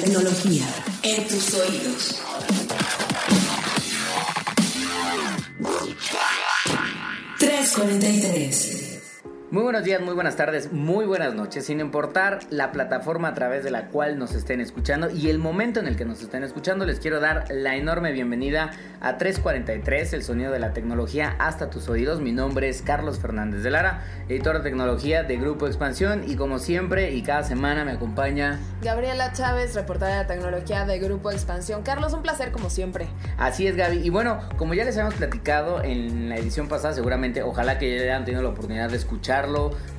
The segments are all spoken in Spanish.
tecnología en tus oídos. ...343... Muy buenos días, muy buenas tardes, muy buenas noches, sin importar la plataforma a través de la cual nos estén escuchando y el momento en el que nos estén escuchando, les quiero dar la enorme bienvenida a 343, el sonido de la tecnología hasta tus oídos. Mi nombre es Carlos Fernández de Lara, editor de tecnología de Grupo Expansión y como siempre y cada semana me acompaña Gabriela Chávez, reportera de tecnología de Grupo Expansión. Carlos, un placer como siempre. Así es Gaby, y bueno, como ya les habíamos platicado en la edición pasada, seguramente, ojalá que ya hayan tenido la oportunidad de escuchar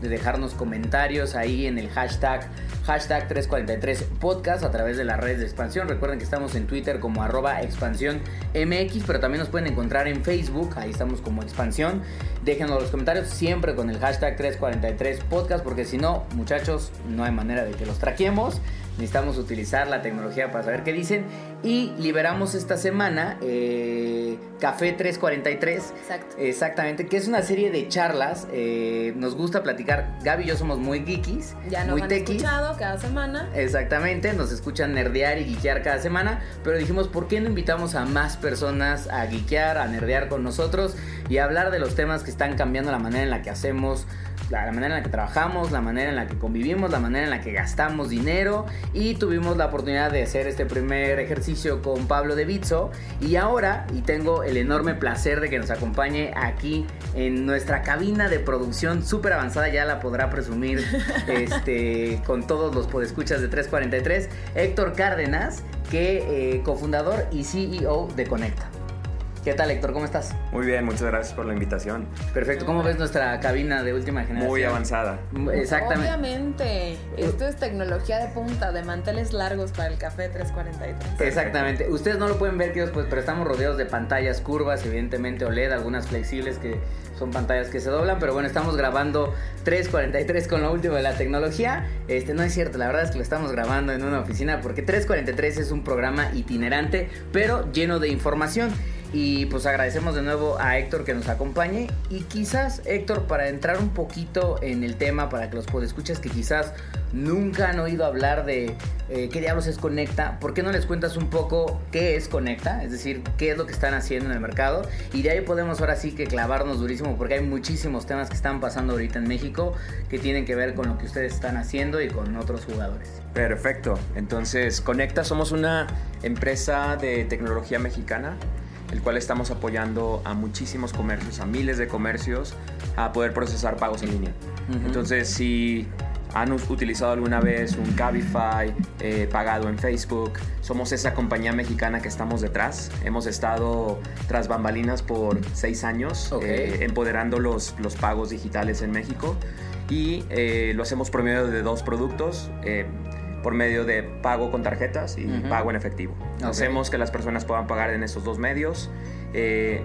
de dejarnos comentarios ahí en el hashtag hashtag 343 podcast a través de las redes de expansión. Recuerden que estamos en Twitter como arroba expansión MX, pero también nos pueden encontrar en Facebook, ahí estamos como expansión. Déjenos los comentarios siempre con el hashtag 343 podcast, porque si no, muchachos, no hay manera de que los traquemos. Necesitamos utilizar la tecnología para saber qué dicen. Y liberamos esta semana eh, Café 343. Exacto. Exactamente, que es una serie de charlas. Eh, nos gusta platicar. Gaby y yo somos muy geekies. Ya nos muy han techies. escuchado cada semana. Exactamente, nos escuchan nerdear y geekear cada semana, pero dijimos, ¿por qué no invitamos a más personas a geekear, a nerdear con nosotros y a hablar de los temas que están cambiando la manera en la que hacemos, la, la manera en la que trabajamos, la manera en la que convivimos, la manera en la que gastamos dinero y tuvimos la oportunidad de hacer este primer ejercicio con Pablo de Bizzo y ahora, y tengo el enorme placer de que nos acompañe aquí en nuestra cabina de producción súper avanzada, ya la podrá presumir este, con todos los podescuchas de 343, Héctor Cárdenas, que eh, cofundador y CEO de Conecta. ¿Qué tal Héctor? ¿Cómo estás? Muy bien, muchas gracias por la invitación. Perfecto, ¿cómo ves nuestra cabina de última generación? Muy avanzada. Exactamente. Obviamente. Esto es tecnología de punta, de manteles largos para el café 343. Exactamente. Ustedes no lo pueden ver, queridos, pues, pero estamos rodeados de pantallas curvas, evidentemente OLED, algunas flexibles que son pantallas que se doblan, pero bueno, estamos grabando 343 con lo último de la tecnología. Este no es cierto, la verdad es que lo estamos grabando en una oficina porque 343 es un programa itinerante, pero lleno de información. Y pues agradecemos de nuevo a Héctor que nos acompañe. Y quizás, Héctor, para entrar un poquito en el tema, para que los podescuchas que quizás nunca han oído hablar de eh, qué diablos es Conecta, ¿por qué no les cuentas un poco qué es Conecta? Es decir, qué es lo que están haciendo en el mercado. Y de ahí podemos ahora sí que clavarnos durísimo, porque hay muchísimos temas que están pasando ahorita en México que tienen que ver con lo que ustedes están haciendo y con otros jugadores. Perfecto. Entonces, Conecta somos una empresa de tecnología mexicana el cual estamos apoyando a muchísimos comercios, a miles de comercios, a poder procesar pagos en línea. Entonces, si han utilizado alguna vez un Cabify eh, pagado en Facebook, somos esa compañía mexicana que estamos detrás. Hemos estado tras bambalinas por seis años, eh, empoderando los, los pagos digitales en México y eh, lo hacemos por medio de dos productos. Por medio de pago con tarjetas y pago en efectivo. Hacemos que las personas puedan pagar en esos dos medios, eh,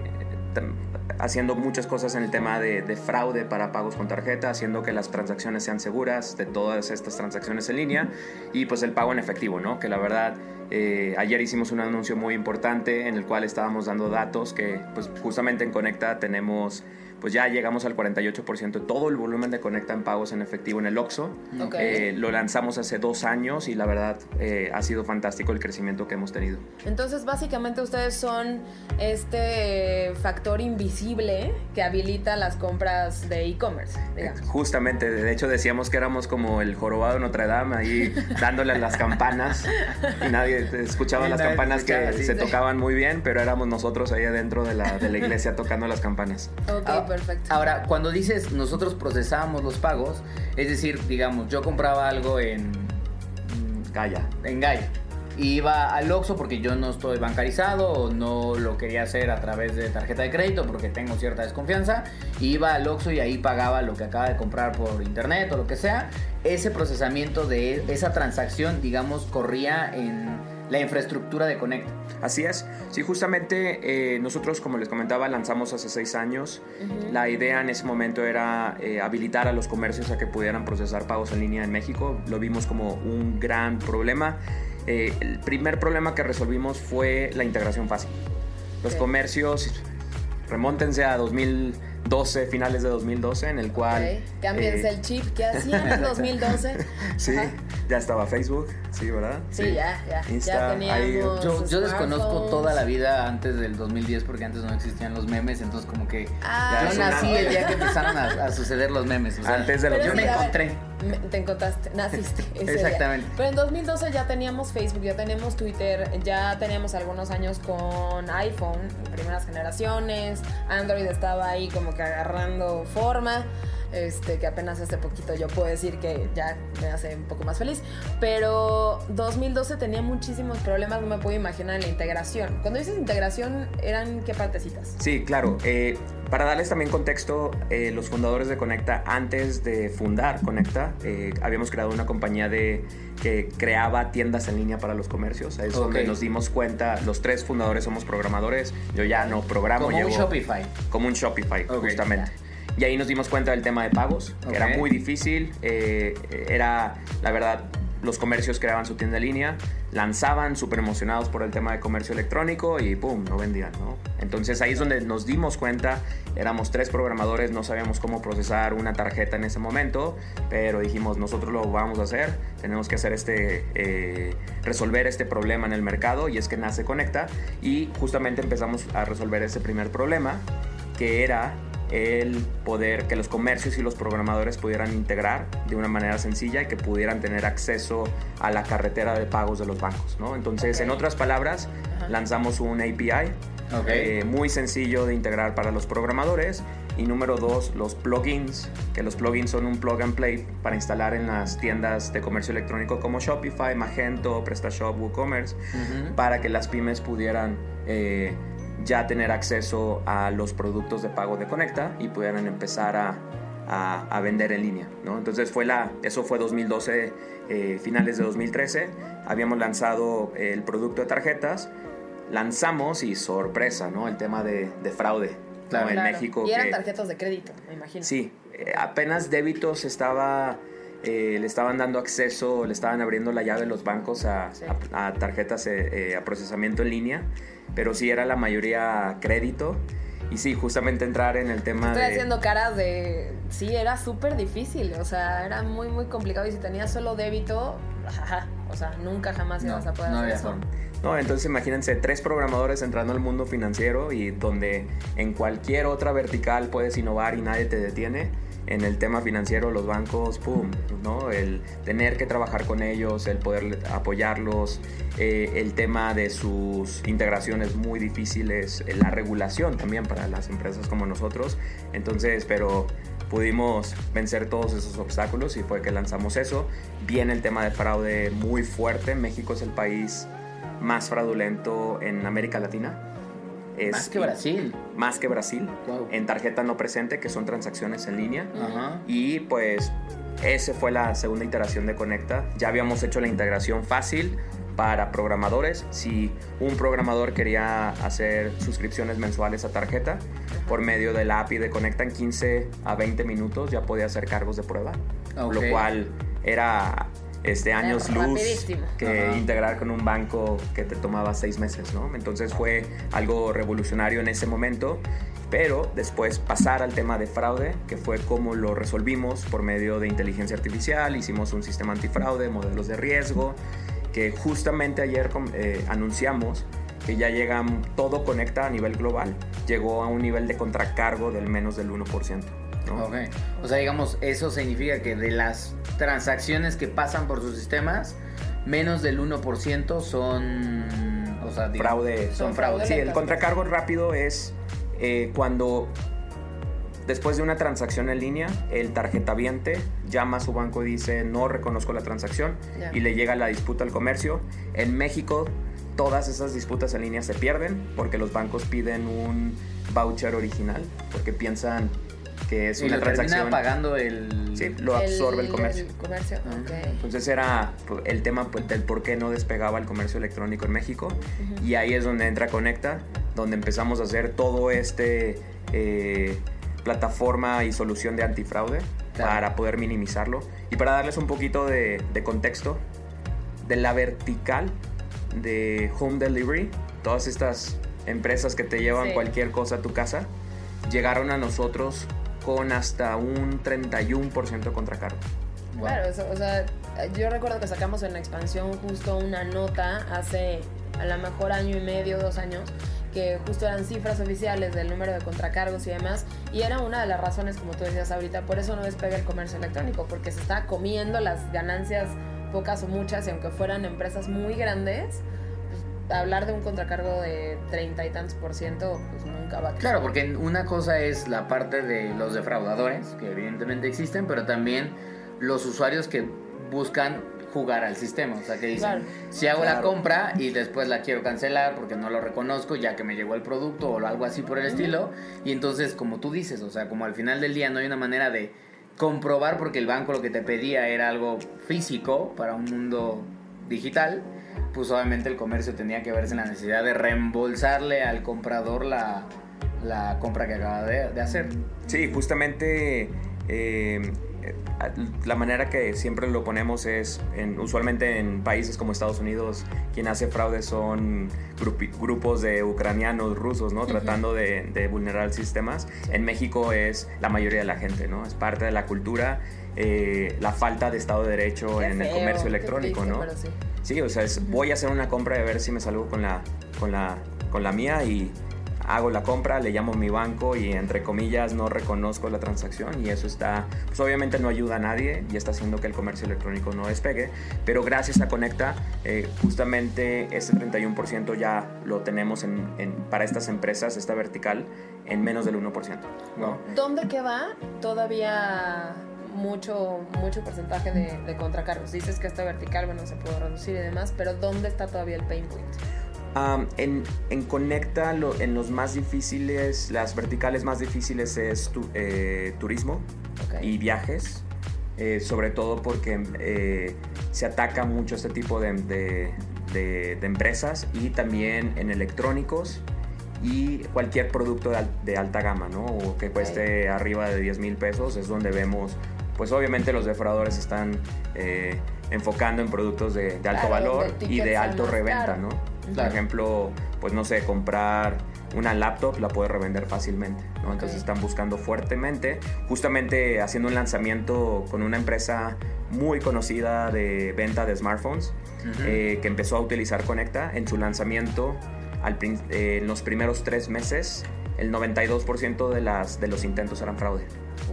haciendo muchas cosas en el tema de, de fraude para pagos con tarjeta, haciendo que las transacciones sean seguras de todas estas transacciones en línea y pues el pago en efectivo, ¿no? Que la verdad, eh, ayer hicimos un anuncio muy importante en el cual estábamos dando datos que pues justamente en Conecta tenemos pues ya llegamos al 48% de todo el volumen de Conecta en pagos en efectivo en el OXXO. Ok. Eh, lo lanzamos hace dos años y la verdad eh, ha sido fantástico el crecimiento que hemos tenido. Entonces, básicamente ustedes son este factor invisible que habilita las compras de e-commerce, digamos. Justamente, de hecho decíamos que éramos como el jorobado de Notre Dame ahí dándole las campanas y nadie escuchaba Y las nadie campanas que sí. se tocaban muy bien, pero éramos nosotros ahí adentro de la, de la iglesia tocando las campanas. Ok, Ah, perfecto. Ahora, cuando dices nosotros procesábamos los pagos, es decir, digamos, yo compraba algo en mm, Calla. en Gaia. Y iba al Oxxo porque yo no estoy bancarizado o no lo quería hacer a través de tarjeta de crédito porque tengo cierta desconfianza. Y iba al Oxxo y ahí pagaba lo que acaba de comprar por internet o lo que sea. Ese procesamiento de esa transacción, digamos, corría en la infraestructura de Connect. Así es. Sí, justamente eh, nosotros, como les comentaba, lanzamos hace seis años. La idea en ese momento era eh, habilitar a los comercios a que pudieran procesar pagos en línea en México. Lo vimos como un gran problema. Eh, el primer problema que resolvimos fue la integración fácil. Los comercios remóntense a 2012, finales de 2012, en el cual... Ok, Cámbiense eh, el chip. ¿Qué hacían en 2012? Sí, Ajá. ya estaba Facebook, sí, ¿verdad? Sí, ya, ya. Insta, ya ahí- teníamos. Yo, yo desconozco toda la vida antes del 2010 porque antes no existían los memes, entonces como que Ah, yo nací el día que empezaron a, a suceder los memes. o sea, Antes de los yo me encontré. te encontraste, naciste. ese día. Exactamente. Pero en 2012 ya teníamos Facebook, ya teníamos Twitter, ya teníamos algunos años con iPhone, primeras generaciones. Android estaba ahí como que agarrando forma. Este, que apenas hace poquito yo puedo decir que ya me hace un poco más feliz. Pero 2012 tenía muchísimos problemas, no me puedo imaginar en la integración. Cuando dices integración, ¿eran qué partecitas? Sí, claro. Eh, para darles también contexto, eh, los fundadores de Conecta, antes de fundar Conecta, eh, habíamos creado una compañía de, que creaba tiendas en línea para los comercios. Es donde Ok. nos dimos cuenta, los tres fundadores somos programadores, yo ya no programo. Como un Shopify. Como un Shopify, Ok, justamente. Y ahí nos dimos cuenta del tema de pagos, que era muy difícil. eh, era, la verdad, los comercios creaban su tienda en línea, lanzaban súper emocionados por el tema de comercio electrónico y ¡pum! no vendían, ¿no? Entonces ahí es donde nos dimos cuenta, éramos tres programadores, no sabíamos cómo procesar una tarjeta en ese momento, pero dijimos, nosotros lo vamos a hacer, tenemos que hacer este, eh, resolver este problema en el mercado y es que nace Conecta y justamente empezamos a resolver ese primer problema que era el poder que los comercios y los programadores pudieran integrar de una manera sencilla y que pudieran tener acceso a la carretera de pagos de los bancos, ¿no? Entonces, en otras palabras, lanzamos un API eh, muy sencillo de integrar para los programadores. Y número dos, los plugins, que los plugins son un plug and play para instalar en las tiendas de comercio electrónico como Shopify, Magento, PrestaShop, WooCommerce para que las pymes pudieran eh, ya tener acceso a los productos de pago de Conecta y pudieran empezar a, a- a vender en línea. ¿no? Entonces fue la, eso fue 2012, eh, finales de 2013. Habíamos lanzado el producto de tarjetas, lanzamos y sorpresa, ¿no? el tema de, de fraude. ¿no? Claro. En Claro. México. Y eran que- tarjetas de crédito, me imagino. Sí, eh, apenas débitos estaba, eh, le estaban dando acceso, le estaban abriendo la llave los bancos a, Sí. a- a tarjetas eh, a procesamiento en línea, pero sí era la mayoría crédito. Y sí, justamente entrar en el tema Estoy de... haciendo caras de. Sí, era súper difícil. O sea, era muy, muy complicado. Y si tenías solo débito, o sea, nunca jamás No, ibas a poder no hacer había eso. forma. No, entonces imagínense tres programadores entrando al mundo financiero y donde en cualquier otra vertical puedes innovar y nadie te detiene. En el tema financiero, los bancos, pum, ¿no? El tener que trabajar con ellos, el poder apoyarlos, eh, el tema de sus integraciones muy difíciles, eh, la regulación también para las empresas como nosotros. Entonces, pero pudimos vencer todos esos obstáculos y fue que lanzamos eso. Viene el tema de fraude muy fuerte. México es el país más fraudulento en América Latina. Es Más que Brasil. Más que Brasil. Wow. En tarjeta no presente, que son transacciones en línea. Ajá. Y pues esa fue la segunda iteración de Conecta. Ya habíamos hecho la integración fácil para programadores. Si un programador quería hacer suscripciones mensuales a tarjeta, por medio de la API de Conecta en 15 a 20 minutos ya podía hacer cargos de prueba. Lo cual era este, años luz rapidísimo. que Ajá. integrar con un banco que te tomaba seis meses, ¿no? Entonces fue algo revolucionario en ese momento, pero después pasar al tema de fraude, que fue como lo resolvimos por medio de inteligencia artificial, hicimos un sistema antifraude, modelos de riesgo, que justamente ayer eh, anunciamos que ya llega, todo conecta a nivel global, llegó a un nivel de contracargo del menos del 1%. ¿No? Ok. O sea, digamos, eso significa que de las transacciones que pasan por sus sistemas, menos del 1% son. O sea, digamos, fraude. Son Son fraudes. Sí, el contracargo rápido es eh, cuando después de una transacción en línea, el tarjetaviente llama a su banco y dice no reconozco la transacción y le llega la disputa al comercio. En México todas esas disputas en línea se pierden porque los bancos piden un voucher original porque piensan que es Y una lo termina transacción. pagando el. Sí, lo absorbe el, comercio. El comercio. Entonces era el tema pues, del por qué no despegaba el comercio electrónico en México. Y ahí es donde entra Conecta, donde empezamos a hacer todo este eh, plataforma y solución de antifraude Claro. para poder minimizarlo. Y para darles un poquito de, de contexto, de la vertical de home delivery, todas estas empresas que te llevan Sí. cualquier cosa a tu casa, llegaron a nosotros con hasta un 31% contracargo. Wow. Claro, eso, o sea, yo recuerdo que sacamos en la expansión justo una nota hace a lo mejor año y medio, dos años, que justo eran cifras oficiales del número de contracargos y demás, y era una de las razones, como tú decías ahorita, por eso no despega el comercio electrónico, porque se está comiendo las ganancias, pocas o muchas, y aunque fueran empresas muy grandes, hablar de un contracargo de treinta y tantos por ciento, pues nunca va a Claro, porque una cosa es la parte de los defraudadores, que evidentemente existen, pero también los usuarios que buscan jugar al sistema. O sea, que dicen, Claro. si hago la compra y después la quiero cancelar porque no lo reconozco ya que me llegó el producto o algo así por el estilo, y entonces, como tú dices, o sea, como al final del día no hay una manera de comprobar porque el banco lo que te pedía era algo físico para un mundo digital, pues obviamente el comercio tenía que verse en la necesidad de reembolsarle al comprador la, la compra que acaba de, de hacer. Sí, justamente eh, la manera que siempre lo ponemos es, en- usualmente en países como Estados Unidos, quien hace fraude son grupi- grupos de ucranianos, rusos, ¿no? Tratando de, de vulnerar sistemas. En México es la mayoría de la gente, ¿no? Es parte de la cultura, eh, la falta de Estado de Derecho Qué en el feo, comercio qué electrónico, triste, ¿no? pero sí. Sí, o sea, es, voy a hacer una compra de ver si me salgo con la, con la, con la mía y hago la compra, le llamo a mi banco y entre comillas no reconozco la transacción y eso está, pues obviamente no ayuda a nadie y está haciendo que el comercio electrónico no despegue, pero gracias a Conecta, eh, justamente este 31% ya lo tenemos en, en- para estas empresas, esta vertical, en menos del 1%. ¿no? ¿Dónde queda todavía mucho, mucho porcentaje de, de contracargos? Dices que esta vertical, bueno, se puede reducir y demás, pero ¿dónde está todavía el pain point? Am, en, en Conecta, lo- en los más difíciles, las verticales más difíciles es tu- eh, turismo Ok. y viajes, eh, sobre todo porque eh, se ataca mucho este tipo de, de- de- de empresas y también en electrónicos y cualquier producto de, al- alta gama, ¿no? O que cueste arriba de 10 mil pesos, es donde vemos, pues obviamente los defraudadores están eh, enfocando en productos de, de alto Claro, valor y de alto reventa. ¿no? Por ejemplo, pues no sé, comprar una laptop la puedes revender fácilmente, ¿no? Entonces están buscando fuertemente, justamente haciendo un lanzamiento con una empresa muy conocida de venta de smartphones, eh, que empezó a utilizar Conecta en su lanzamiento al eh, en los primeros tres meses. El 92% de, las, de los intentos eran fraude.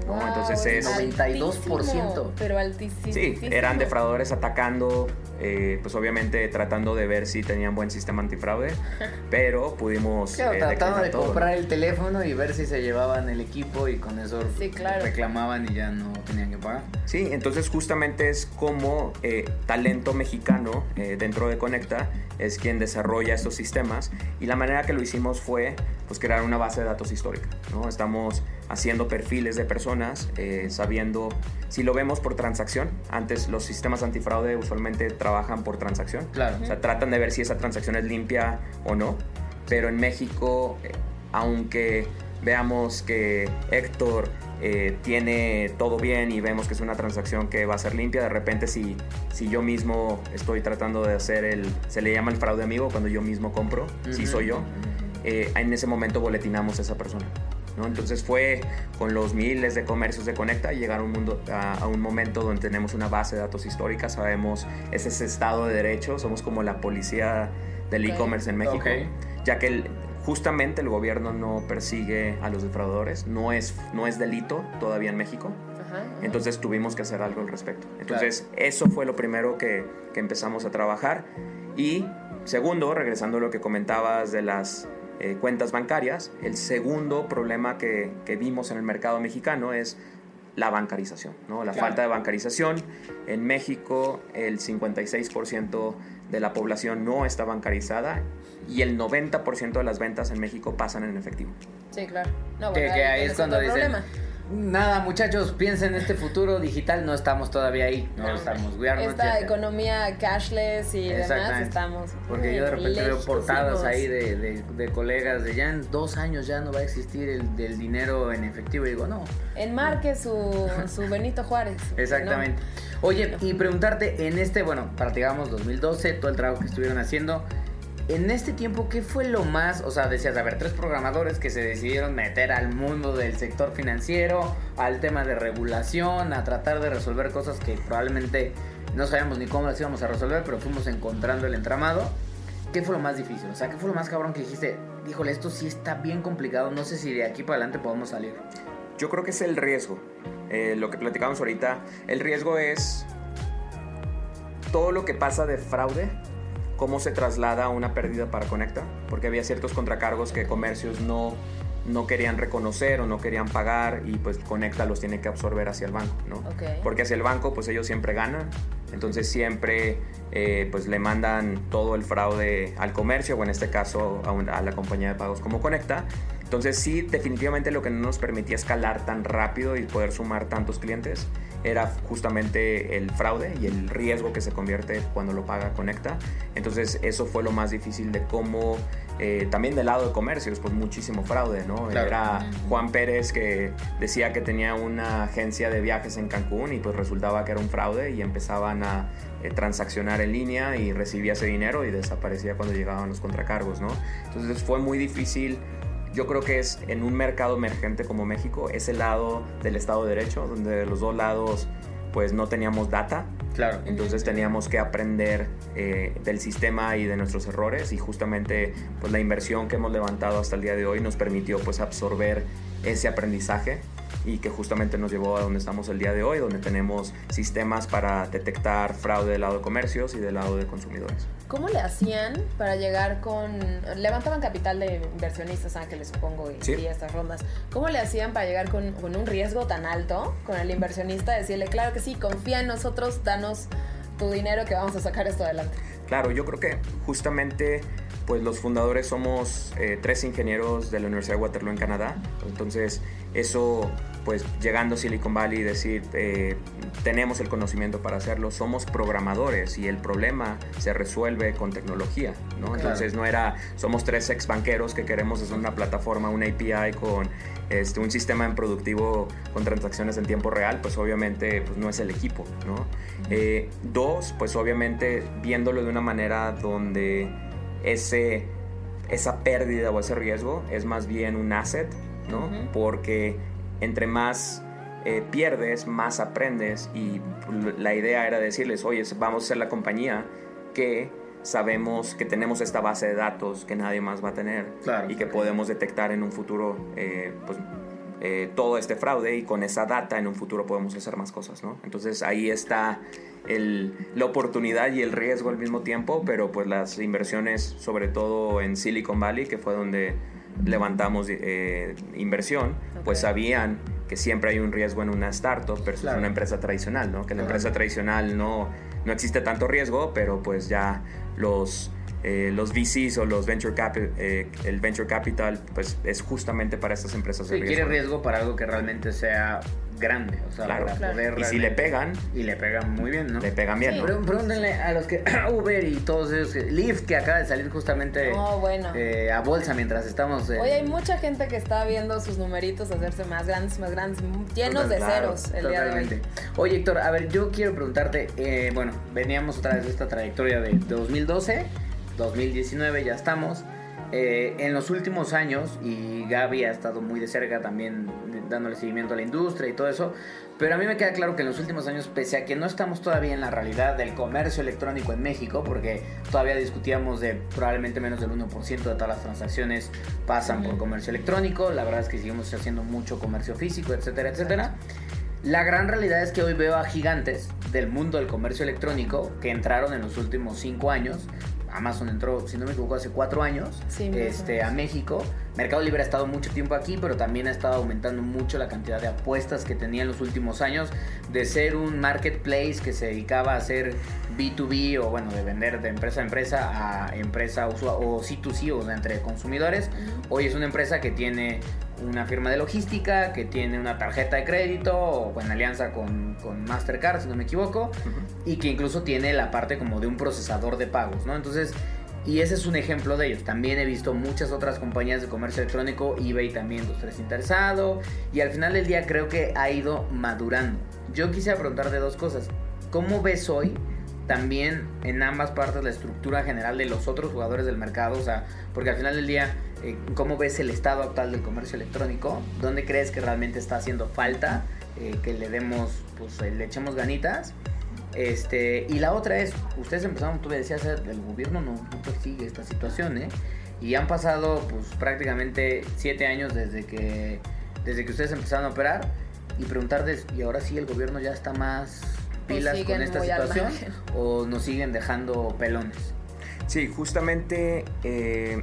¿No? Wow, Entonces es... 92%. altísimo, Pero altísimo. Sí, eran defraudadores atacando, eh, pues obviamente tratando de ver si tenían buen sistema antifraude, pero pudimos... Claro, eh, trataban de todo, comprar ¿no? el teléfono y ver si se llevaban el equipo y con eso Sí, claro. reclamaban y ya no tenían que pagar. Sí, entonces justamente es como eh, talento mexicano eh, dentro de Conecta es quien desarrolla estos sistemas y la manera que lo hicimos fue pues crear una base de datos histórica, ¿no? Estamos haciendo perfiles de personas, eh, sabiendo si lo vemos por transacción. Antes los sistemas antifraude usualmente trabajan por transacción. Claro. O sea, tratan de ver si esa transacción es limpia o no. Pero en México, eh, aunque veamos que Héctor eh, tiene todo bien y vemos que es una transacción que va a ser limpia, de repente si, si yo mismo estoy tratando de hacer el, se le llama el fraude amigo cuando yo mismo compro, si soy yo, eh, en ese momento boletinamos a esa persona. ¿No? Entonces fue con los miles de comercios de Conecta llegar a un, mundo, a, a un momento donde tenemos una base de datos histórica, sabemos ese es estado de derecho, somos como la policía del Ok. e-commerce en México, Ok. ya que el- justamente el gobierno no persigue a los defraudadores, no es, no es delito todavía en México. Ajá. Entonces tuvimos que hacer algo al respecto. Entonces eso fue lo primero que, que empezamos a trabajar. Y segundo, regresando a lo que comentabas de las eh, cuentas bancarias, el segundo problema que, que vimos en el mercado mexicano es la bancarización, ¿no? la Claro. falta de bancarización. En México el 56% de la población no está bancarizada y el 90% de las ventas en México pasan en efectivo. Sí, claro. No, Que, bueno, que ahí tienes es cuando dicen, problema. Nada muchachos, piensen en este futuro digital, no estamos todavía ahí, no, No. estamos, we are not Esta economía cashless y demás estamos. Porque yo de repente veo portadas ahí de, de- de colegas de ya en dos años ya no va a existir el del dinero en efectivo. Y digo, no, Enmarque su, su Benito Juárez. exactamente. Oye, y preguntarte en este, bueno, para digamos 2012, todo el trabajo que estuvieron haciendo, En este tiempo, ¿qué fue lo más? O sea, decías, a ver, tres programadores que se decidieron meter al mundo del sector financiero, al tema de regulación, a tratar de resolver cosas que probablemente no sabíamos ni cómo las íbamos a resolver, pero fuimos encontrando el entramado. ¿Qué fue lo más difícil? O sea, ¿qué fue lo más cabrón que dijiste? Híjole, esto sí está bien complicado, no sé si de aquí para adelante podemos salir. Yo creo que es el riesgo. Eh, lo que platicamos ahorita, el riesgo es todo lo que pasa de fraude, cómo se traslada una pérdida para Conecta, porque había ciertos contracargos que comercios no, no querían reconocer o no querían pagar y pues Conecta los tiene que absorber hacia el banco, ¿no? Ok. Porque hacia el banco pues ellos siempre ganan, entonces siempre eh, pues le mandan todo el fraude al comercio o en este caso a, un- a la compañía de pagos como Conecta. Entonces sí, definitivamente lo que no nos permitía escalar tan rápido y poder sumar tantos clientes era justamente el fraude y el riesgo que se convierte cuando lo paga Conecta. Entonces eso fue lo más difícil de cómo, eh, también del lado de comercios, pues muchísimo fraude, ¿no? Claro. Era Juan Pérez que decía que tenía una agencia de viajes en Cancún y pues resultaba que era un fraude y empezaban a eh, transaccionar en línea y recibía ese dinero y desaparecía cuando llegaban los contracargos, ¿no? Entonces fue muy difícil yo creo que es en un mercado emergente como México, ese lado del Estado de Derecho, donde de los dos lados pues no teníamos data, Claro. entonces teníamos que aprender eh, del sistema y de nuestros errores y justamente pues la inversión que hemos levantado hasta el día de hoy nos permitió pues absorber ese aprendizaje y que justamente nos llevó a donde estamos el día de hoy, donde tenemos sistemas para detectar fraude del lado de comercios y del lado de consumidores. ¿Cómo le hacían para llegar con... Levantaban capital de inversionistas ángeles, supongo, y, Sí. y estas rondas. ¿Cómo le hacían para llegar con, con un riesgo tan alto con el inversionista? Decirle, claro que sí, confía en nosotros, danos tu dinero que vamos a sacar esto adelante. Claro, yo creo que justamente pues los fundadores somos eh, tres ingenieros de la Universidad de Waterloo en Canadá. Entonces eso pues llegando a Silicon Valley y decir eh, tenemos el conocimiento para hacerlo, somos programadores y el problema se resuelve con tecnología, ¿no? Entonces no era somos tres ex banqueros que queremos hacer una plataforma, una API con este, un sistema en productivo con transacciones en tiempo real, pues obviamente pues, no es el equipo, ¿no? Eh, dos, pues obviamente viéndolo de una manera donde ese, esa pérdida o ese riesgo es más bien un asset, ¿no? Ujú. Porque entre más eh, pierdes, más aprendes y la idea era decirles, oye, vamos a ser la compañía que sabemos que tenemos esta base de datos que nadie más va a tener Claro. y que podemos detectar en un futuro eh, pues, eh, todo este fraude y con esa data en un futuro podemos hacer más cosas, ¿no? Entonces ahí está el- la oportunidad y el riesgo al mismo tiempo, pero pues las inversiones, sobre todo en Silicon Valley, que fue donde levantamos eh, inversión, pues Ok. sabían que siempre hay un riesgo en una startup versus Claro. una empresa tradicional, ¿no? Que la Claro. empresa tradicional no, no existe tanto riesgo, pero pues ya los, eh, los VCs o los venture capital, el venture capital, pues es justamente para estas empresas de Sí, quiere riesgo. riesgo para algo que realmente sea grande. O sea, Claro. para Claro. poder Y si le pegan, Y le pegan muy bien, ¿no? le pegan bien, Sí. ¿no? Pregúntenle a los que Uber y todos ellos, que- Lyft que acaba de salir justamente No, bueno. eh, a bolsa mientras estamos. eh, Hoy hay mucha gente que está viendo sus numeritos hacerse más grandes, más grandes, llenos de Claro, ceros el día de hoy. Oye, Héctor, a ver, yo quiero preguntarte, eh, bueno, veníamos otra vez de esta trayectoria de 2012, 2019, ya estamos. Eh, en los últimos años, y Gaby ha estado muy de cerca también dándole seguimiento a la industria y todo eso, pero a mí me queda claro que en los últimos años, pese a que no estamos todavía en la realidad del comercio electrónico en México, porque todavía discutíamos de probablemente menos del 1% de todas las transacciones pasan por comercio electrónico, la verdad es que seguimos haciendo mucho comercio físico, etcétera, etcétera. La gran realidad es que hoy veo a gigantes del mundo del comercio electrónico que entraron en los últimos cinco años. Amazon entró, si no me equivoco, hace cuatro años Sí, este, a México. Mercado Libre ha estado mucho tiempo aquí, pero también ha estado aumentando mucho la cantidad de apuestas que tenía en los últimos años. De ser un marketplace que se dedicaba a hacer B2B o bueno, de vender de empresa a empresa a empresa o C2C, o sea, entre consumidores. Hoy es una empresa que tiene una firma de logística, que tiene una tarjeta de crédito, o en alianza con, con Mastercard, si no me equivoco, y que incluso tiene la parte como de un procesador de pagos, ¿no? Entonces, y ese es un ejemplo de ellos. También he visto muchas otras compañías de comercio electrónico, eBay también los tres interesado, y al final del día creo que ha ido madurando. Yo quisiera preguntar de dos cosas. ¿Cómo ves hoy también en ambas partes la estructura general de los otros jugadores del mercado, o sea, porque al final del día, eh, ¿cómo ves el estado actual del comercio electrónico? ¿Dónde crees que realmente está haciendo falta eh, que le demos, pues le echemos ganitas? Este, y la otra es, ustedes empezaron, tú me decías, el gobierno no, no persigue esta situación, ¿eh? Y han pasado pues prácticamente siete años desde que, desde que ustedes empezaron a operar y preguntarles, ¿y ahora sí el gobierno ya está más pilas con esta situación o nos siguen dejando pelones? Sí, justamente eh,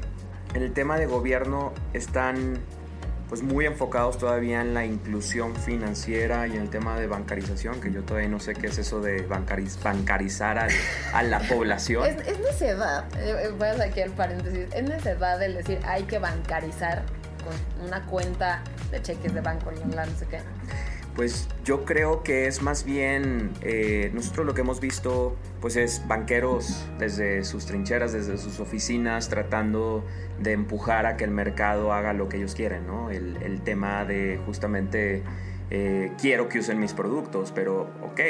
en el tema de gobierno están pues muy enfocados todavía en la inclusión financiera y en el tema de bancarización, que yo todavía no sé qué es eso de bancarizar a, la población. Es, es necedad, eh, eh, voy a sacar el paréntesis, es necedad el decir hay que bancarizar con una cuenta de cheques de banco, no sé qué. Pues yo creo que es más bien, eh, nosotros lo que hemos visto, pues es banqueros desde sus trincheras, desde sus oficinas, tratando de empujar a que el mercado haga lo que ellos quieren, ¿no? El, tema de justamente, eh, quiero que usen mis productos, pero ok,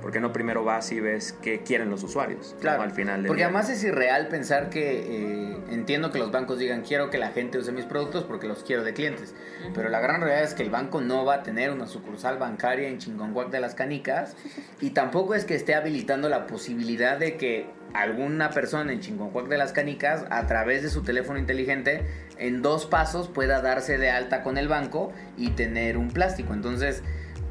¿Por qué no primero vas y ves qué quieren los usuarios? Claro, al final Porque además es irreal pensar que eh, entiendo que los bancos digan quiero que la gente use mis productos porque los quiero de clientes. Pero la gran realidad es que el banco no va a tener una sucursal bancaria en Chingonguac de las Canicas y tampoco es que esté habilitando la posibilidad de que alguna persona en Chingonguac de las Canicas a través de su teléfono inteligente en dos pasos pueda darse de alta con el banco y tener un plástico. Entonces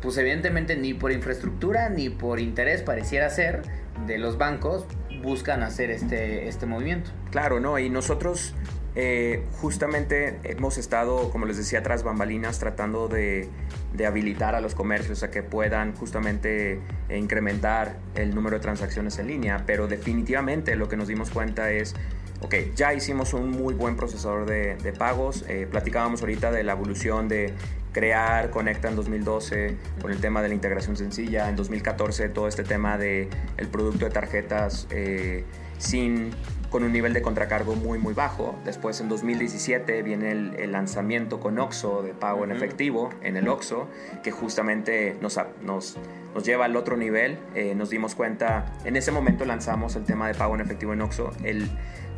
pues evidentemente ni por infraestructura ni por interés pareciera ser de los bancos buscan hacer este, este movimiento. Claro, ¿no? Y nosotros eh, justamente hemos estado, como les decía, tras bambalinas tratando de, de, habilitar a los comercios a que puedan justamente incrementar el número de transacciones en línea, pero definitivamente lo que nos dimos cuenta es ok, ya hicimos un muy buen procesador de, pagos. Eh, platicábamos ahorita de la evolución de crear Conecta en 2012 con el tema de la integración sencilla, en 2014 todo este tema de el producto de tarjetas eh, sin con un nivel de contracargo muy muy bajo. Después en 2017 viene el, lanzamiento con OXO de pago en efectivo en el OXO, que justamente nos, nos, nos lleva al otro nivel. Eh, nos dimos cuenta, en ese momento lanzamos el tema de pago en efectivo en OXO. El,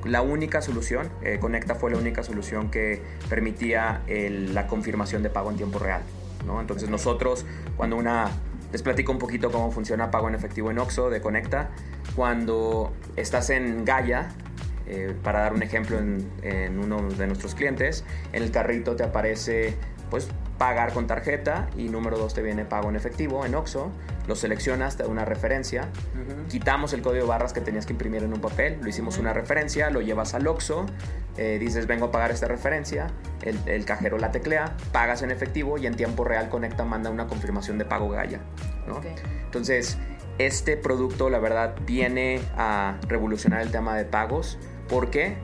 la única solución, eh, Conecta fue la única solución que permitía la confirmación de pago en tiempo real. ¿no? Entonces nosotros, cuando una... Les platico un poquito cómo funciona pago en efectivo en OXO de Conecta. Cuando estás en Gaia, eh, para dar un ejemplo en, en, uno de nuestros clientes, en el carrito te aparece pues pagar con tarjeta y número dos te viene pago en efectivo en OXO, lo seleccionas, te da una referencia, quitamos el código de barras que tenías que imprimir en un papel, lo hicimos una referencia, lo llevas al OXO, eh, dices vengo a pagar esta referencia, el, cajero la teclea, pagas en efectivo y en tiempo real Conecta manda una confirmación de pago Gaia. Entonces, este producto la verdad viene a revolucionar el tema de pagos. ¿Por qué?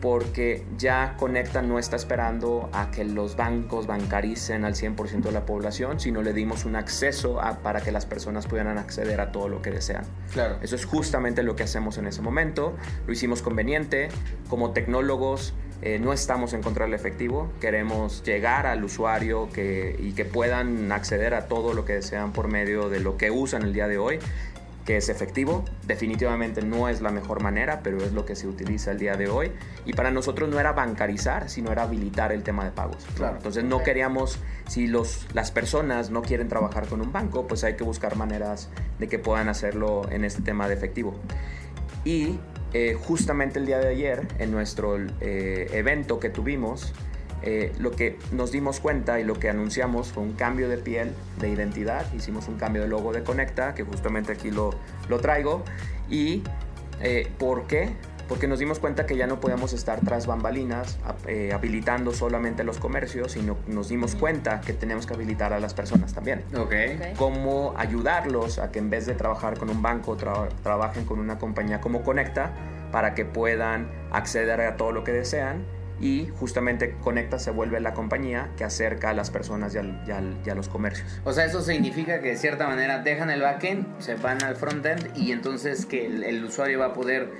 Porque ya Conecta no está esperando a que los bancos bancaricen al 100% de la población, sino le dimos un acceso para que las personas puedan acceder a todo lo que desean. Claro. Eso es justamente lo que hacemos en ese momento. Lo hicimos conveniente. Como tecnólogos eh, no estamos en contra del efectivo. Queremos llegar al usuario y que puedan acceder a todo lo que desean por medio de lo que usan el día de hoy que es efectivo. Definitivamente no es la mejor manera, pero es lo que se utiliza el día de hoy. Y para nosotros no era bancarizar, sino era habilitar el tema de pagos. Claro. Entonces no queríamos, si los, las personas no quieren trabajar con un banco, pues hay que buscar maneras de que puedan hacerlo en este tema de efectivo. Y eh, justamente el día de ayer, en nuestro eh, evento que tuvimos, eh, lo que nos dimos cuenta y lo que anunciamos fue un cambio de piel, de identidad. Hicimos un cambio de logo de Conecta, que justamente aquí lo, lo traigo. ¿Y eh, por qué? Porque nos dimos cuenta que ya no podíamos estar tras bambalinas eh, habilitando solamente los comercios, sino nos dimos cuenta que tenemos que habilitar a las personas también. Okay. Cómo ayudarlos a que en vez de trabajar con un banco, trabajen con una compañía como Conecta para que puedan acceder a todo lo que desean y justamente Conecta se vuelve la compañía que acerca a las personas y, a los comercios. O sea, eso significa que de cierta manera dejan el backend, se van al frontend y entonces que el, usuario va a poder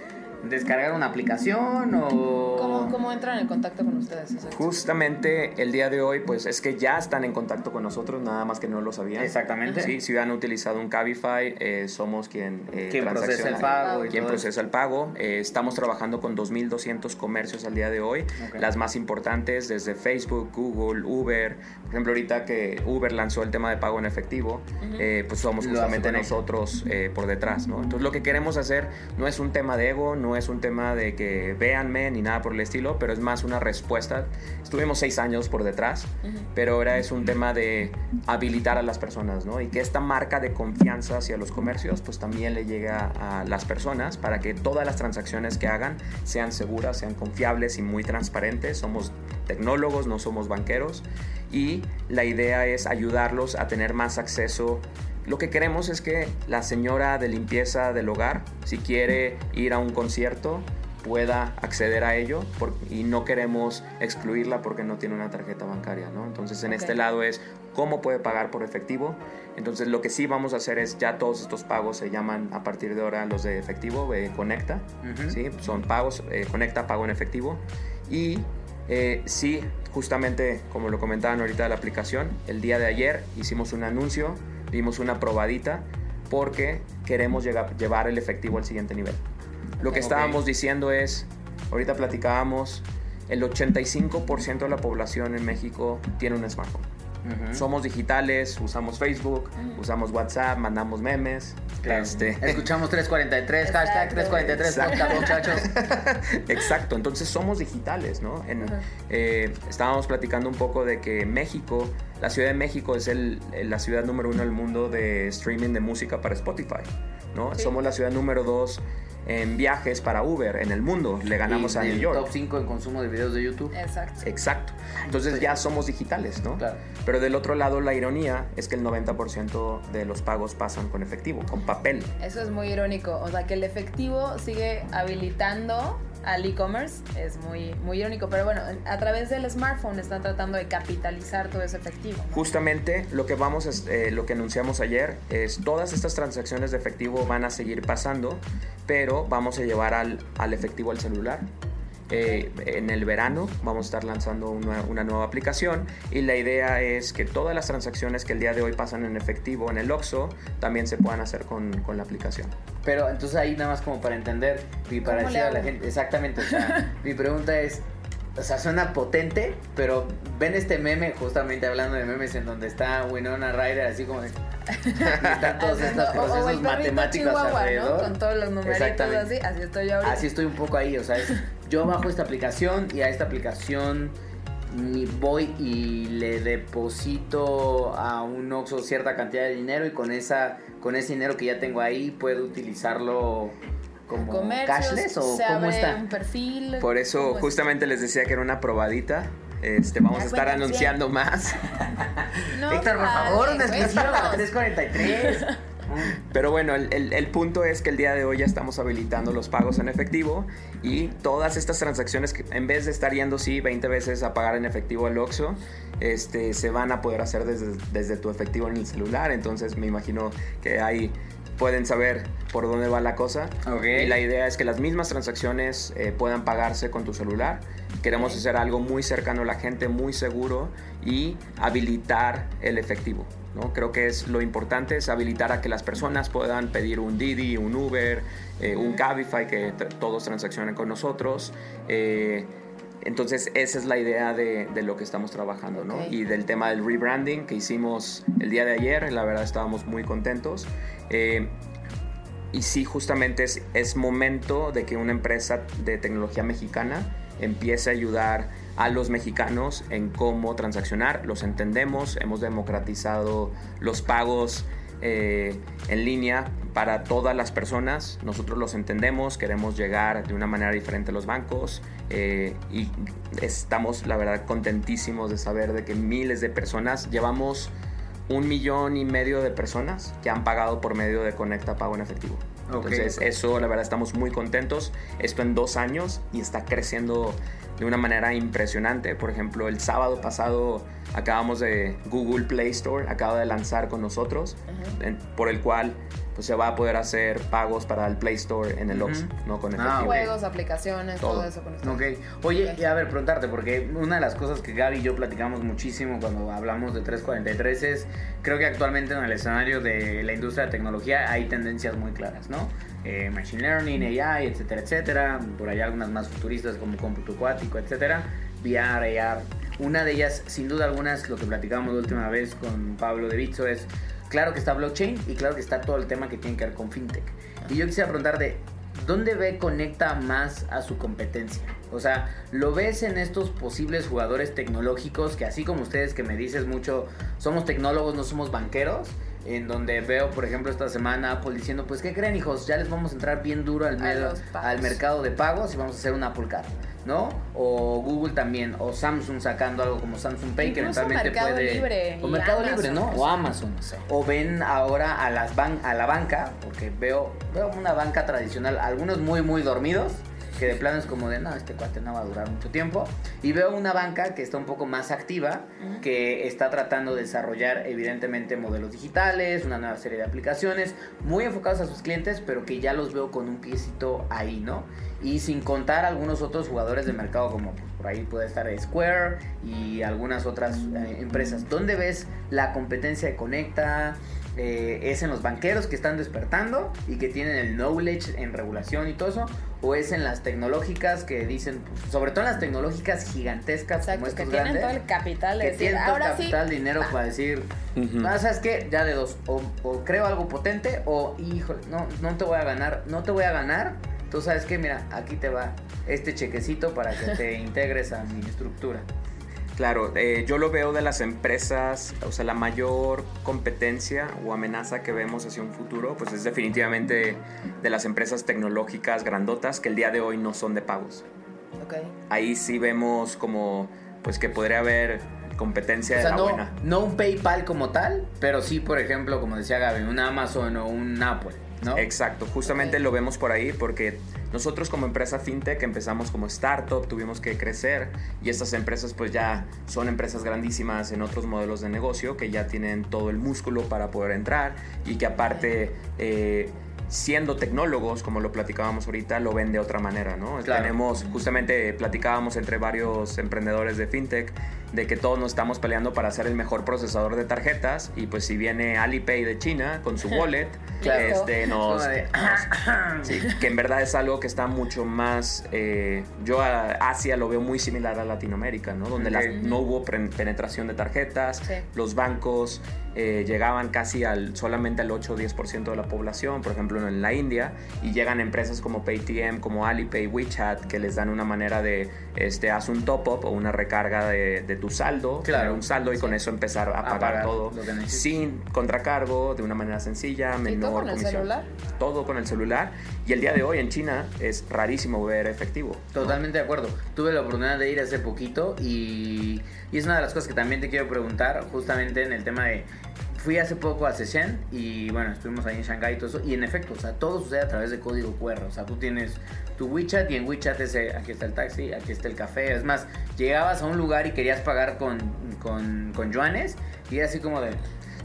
descargar una aplicación o...? ¿Cómo, cómo entran en contacto con ustedes? Justamente el día de hoy, pues es que ya están en contacto con nosotros, nada más que no lo sabían. Exactamente. Sí, si han utilizado un Cabify, eh, somos quien, eh, ¿Quién procesa el pago y quien todo procesa el pago. Eh, estamos trabajando con 2.200 comercios al día de hoy, Ok. las más importantes desde Facebook, Google, Uber. Por ejemplo, ahorita que Uber lanzó el tema de pago en efectivo, eh, pues somos justamente nosotros eh, por detrás, ¿no? Entonces lo que queremos hacer no es un tema de ego, no es un tema de que véanme ni nada por el estilo, pero es más una respuesta. Estuvimos seis años por detrás, pero ahora es un tema de habilitar a las personas, ¿no? Y que esta marca de confianza hacia los comercios, pues también le llega a las personas para que todas las transacciones que hagan sean seguras, sean confiables y muy transparentes. Somos tecnólogos, no somos banqueros. Y la idea es ayudarlos a tener más acceso lo que queremos es que la señora de limpieza del hogar, si quiere ir a un concierto, pueda acceder a ello por- y no queremos excluirla porque no tiene una tarjeta bancaria, ¿no? Entonces en este lado es cómo puede pagar por efectivo. Entonces lo que sí vamos a hacer es ya todos estos pagos se llaman a partir de ahora los de efectivo, eh, Conecta. ¿sí? Son pagos, eh, Conecta, pago en efectivo. Y eh, sí, justamente como lo comentaban ahorita de la aplicación, el día de ayer hicimos un anuncio, dimos una probadita porque queremos llegar- llevar el efectivo al siguiente nivel. Lo que Ok. estábamos diciendo es, ahorita platicábamos, el 85% de la población en México tiene un smartphone. Ujú. Somos digitales, usamos Facebook, usamos WhatsApp, mandamos memes. Claro. Este, Escuchamos 343, hashtag Exacto. 343 Exacto. muchachos. Exacto, entonces somos digitales, ¿no? En- Ajá. eh, estábamos platicando un poco de que México, la Ciudad de México es el- la ciudad número uno del mundo de streaming de música para Spotify, ¿no? Sí. Somos la ciudad número dos en viajes para Uber en el mundo, le ganamos Y a New York. top 5 en consumo de videos de YouTube. Exacto. Exacto. Entonces ya somos digitales, ¿no? Claro. Pero del otro lado, la ironía es que el 90% de los pagos pasan con efectivo, con papel. Eso es muy irónico. O sea, que el efectivo sigue habilitando al e-commerce. Es muy, muy irónico. Pero bueno, a través del smartphone están tratando de capitalizar todo ese efectivo. Justamente lo que vamos, a- eh, lo que anunciamos ayer es todas estas transacciones de efectivo van a seguir pasando, pero vamos a llevar al, al efectivo al celular. Eh, en el verano vamos a estar lanzando una, una nueva aplicación y la idea es que todas las transacciones que el día de hoy pasan en efectivo en el OXXO también se puedan hacer con, con la aplicación. Pero entonces ahí nada más como para entender y para ¿Cómo decir a la gente, exactamente, o sea, mi pregunta es, o sea, suena potente, pero ven este meme, justamente hablando de memes, en donde está Winona Ryder así como de... y están todos estos o- o procesos el perrito matemáticos chihuahua, alrededor. ¿no? Con todos los numeritos así. Así estoy yo ahorita. Así estoy un poco ahí, o sea, es- yo bajo esta aplicación y a esta aplicación voy y le deposito a un Oxxo cierta cantidad de dinero y con esa con ese dinero que ya tengo ahí puedo utilizarlo como Comercios, cashless o se cómo abre está. un perfil. Por eso justamente les decía que era una probadita. Este, vamos Ah, a estar anunciando más. No, Héctor, por padre, favor, para cuéntanos. 343. Pero bueno, el, el- el punto es que el día de hoy ya estamos habilitando los pagos en efectivo y todas estas transacciones que en vez de estar yendo sí 20 veces a pagar en efectivo al Oxxo, este, se van a poder hacer desde, desde tu efectivo en el celular. Entonces me imagino que ahí pueden saber por dónde va la cosa. Ok. Y la idea es que las mismas transacciones eh, puedan pagarse con tu celular. Queremos hacer algo muy cercano a la gente, muy seguro y habilitar el efectivo. ¿No? Creo que es lo importante es habilitar a que las personas puedan pedir un Didi, un Uber, eh, un Cabify, que todos transaccionen con nosotros. Eh, entonces esa es la idea de, de lo que estamos trabajando. Y del tema del rebranding que hicimos el día de ayer, la verdad estábamos muy contentos. Eh, y sí, justamente es, es momento de que una empresa de tecnología mexicana empiece a ayudar a los mexicanos en cómo transaccionar. Los entendemos, hemos democratizado los pagos eh, en línea para todas las personas. Nosotros los entendemos, queremos llegar de una manera diferente a los bancos eh, y estamos, la verdad, contentísimos de saber de que miles de personas llevamos un millón y medio de personas que han pagado por medio de Conecta Pago en efectivo. Entonces, eso la verdad estamos muy contentos. Esto en dos años y está creciendo de una manera impresionante. Por ejemplo, el sábado pasado acabamos de Google Play Store, acaba de lanzar con nosotros, en- por el cual pues se va a poder hacer pagos para el Play Store en el Oxxo, Ujú. ¿no? Con Ah, efectivo. ok. Juegos, aplicaciones, todo, Todo. eso con esto. Ok. Oye, y a ver, preguntarte, porque una de las cosas que Gaby y yo platicamos muchísimo cuando hablamos de 343 es, creo que actualmente en el escenario de la industria de tecnología hay tendencias muy claras, ¿no? Eh, machine Learning, AI, etcétera, etcétera. Por allá algunas más futuristas como cómputo cuántico, etcétera. VR, AR. Una de ellas, sin duda alguna, es lo que platicamos la última vez con Pablo de Bitso, es claro que está blockchain y claro que está todo el tema que tiene que ver con fintech. Y yo quisiera preguntar de, ¿dónde ve conecta más a su competencia? O sea, ¿lo ves en estos posibles jugadores tecnológicos que así como ustedes que me dices mucho, somos tecnólogos, no somos banqueros? En donde veo, por ejemplo, esta semana Apple diciendo, pues, ¿qué creen, hijos? Ya les vamos a entrar bien duro al, al mercado de pagos y vamos a hacer un Apple Card, ¿no? O Google también, o Samsung sacando algo como Samsung Pay, que eventualmente Mercado puede... Libre o Mercado Amazon, Libre, ¿no? O Amazon. O ven ahora a, las ban a la banca, porque veo, veo una banca tradicional, algunos muy, muy dormidos, que de plano es como de, no, este cuate no va a durar mucho tiempo. Y veo una banca que está un poco más activa, que está tratando de desarrollar evidentemente modelos digitales, una nueva serie de aplicaciones, muy enfocados a sus clientes, pero que ya los veo con un piecito ahí, ¿no? Y sin contar algunos otros jugadores de mercado como pues, por ahí puede estar Square y algunas otras eh, empresas. ¿Dónde ves la competencia de Conecta? Eh, ¿Es en los banqueros que están despertando y que tienen el knowledge en regulación y todo eso? ¿O es en las tecnológicas que dicen, pues, sobre todo en las tecnológicas gigantescas como Exacto, que estos tienen grandes? todo el capital de que decir, tienen todo el ahora sí. capital, dinero va. para decir, Ujú. ah, ¿sabes qué? Ya de dos, o, o creo algo potente o, híjole, no, no te voy a ganar, no te voy a ganar. Tú sabes que, mira, aquí te va este chequecito para que te integres a mi estructura. Claro, eh, yo lo veo de las empresas, o sea, la mayor competencia o amenaza que vemos hacia un futuro, pues es definitivamente de las empresas tecnológicas grandotas que el día de hoy no son de pagos. Ok. Ahí sí vemos como, pues que podría haber competencia O de la no, buena. no un PayPal como tal, pero sí, por ejemplo, como decía Gaby, un Amazon o un Apple, ¿no? Exacto, justamente lo vemos por ahí porque nosotros como empresa fintech empezamos como startup, tuvimos que crecer y estas empresas pues ya son empresas grandísimas en otros modelos de negocio que ya tienen todo el músculo para poder entrar y que aparte eh, siendo tecnólogos, como lo platicábamos ahorita, lo ven de otra manera, ¿no? Claro. Tenemos, justamente platicábamos entre varios emprendedores de fintech de que todos nos estamos peleando para ser el mejor procesador de tarjetas y pues si viene Alipay de China con su wallet, Claro. este, nos, Como de- Sí, que en verdad es algo que está mucho más. eh, yo a Asia lo veo muy similar a Latinoamérica, ¿no? Donde la- no hubo penetración de tarjetas, Sí. los bancos eh, llegaban casi al solamente al 8 o 10% de la población, por ejemplo en la India, y llegan empresas como Paytm, como Alipay, WeChat, que les dan una manera de, este, haz un top-up o una recarga de, de tu saldo, Claro. tener un saldo y con eso empezar a, A pagar, pagar todo sin contracargo, de una manera sencilla, ¿Y menor todo con el comisión. celular? Todo con el celular. Y el día de hoy en China es rarísimo ver efectivo. ¿no? Totalmente de acuerdo. Tuve la oportunidad de ir hace poquito y, y es una de las cosas que también te quiero preguntar, justamente en el tema de. Fui hace poco a Shenzhen y bueno, estuvimos ahí en Shanghái y todo eso. Y en efecto, o sea, todo sucede a través de código QR. O sea, tú tienes tu WeChat y en WeChat ese, aquí está el taxi, aquí está el café. Es más, llegabas a un lugar y querías pagar con, con, con yuanes y era así como de.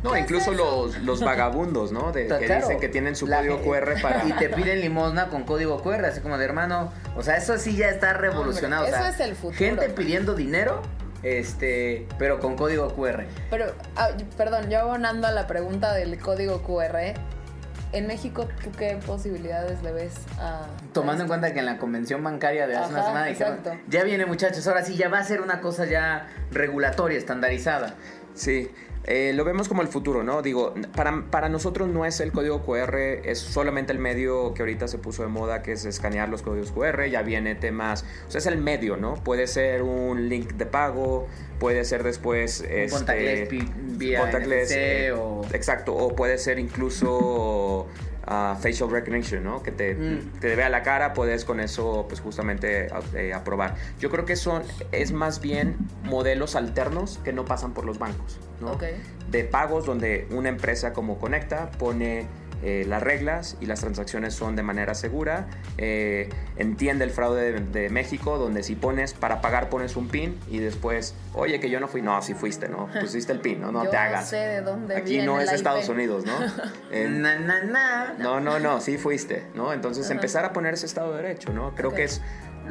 No, ¿Qué es incluso eso? los, los vagabundos, ¿no? De, que Claro, dicen que tienen su código gente- QR para... Y te piden limosna con código QR, así como de hermano. O sea, eso sí ya está revolucionado. Hombre, o sea, eso es el futuro. Gente pidiendo dinero, este, pero con código QR. Pero, ah, perdón, yo abonando a la pregunta del código QR, en México, ¿tú qué posibilidades le ves a... Tomando a en cuenta que en la convención bancaria de hace una semana dijeron, exacto. ya viene muchachos, ahora sí ya va a ser una cosa ya regulatoria, estandarizada. Sí, eh, lo vemos como el futuro, ¿no? Digo, para, para nosotros no es el código QR, es solamente el medio que ahorita se puso de moda, que es escanear los códigos QR, ya viene temas, o sea, es el medio, ¿no? Puede ser un link de pago, puede ser después... este, contactless vía NFC eh, o- Exacto, o puede ser incluso ah, facial recognition, ¿no? Que te, Mm. te vea la cara, puedes con eso, pues justamente eh, aprobar. Yo creo que son, es más bien modelos alternos que no pasan por los bancos, ¿no? Ok. De pagos donde una empresa como Conecta pone eh, las reglas y las transacciones son de manera segura. Eh, entiende el fraude de, de, México, donde si pones para pagar pones un PIN y después, oye, que yo no fui, no, si fuiste, ¿no? Pusiste el PIN, no, no te hagas. sé de dónde Aquí no es Estados Unidos, ¿no? na, na, na. No, no, no, sí fuiste, ¿no? Entonces empezar a poner ese Estado de Derecho, ¿no? Creo que es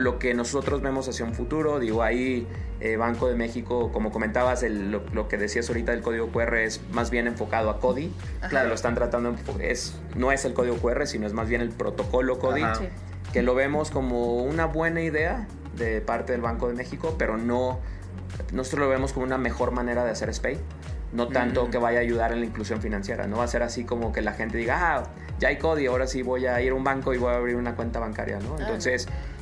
lo que nosotros vemos hacia un futuro. Digo, ahí eh, Banco de México, como comentabas, el, lo, que decías ahorita del código QR es más bien enfocado a CODI. Claro, lo están tratando, es, no es el código QR, sino es más bien el protocolo CODI, que lo vemos como una buena idea de parte del Banco de México, pero no, nosotros lo vemos como una mejor manera de hacer SPAY no tanto que vaya a ayudar en la inclusión financiera. No va a ser así como que la gente diga, ah, ya hay CODI, ahora sí voy a ir a un banco y voy a abrir una cuenta bancaria, ¿no? Ah.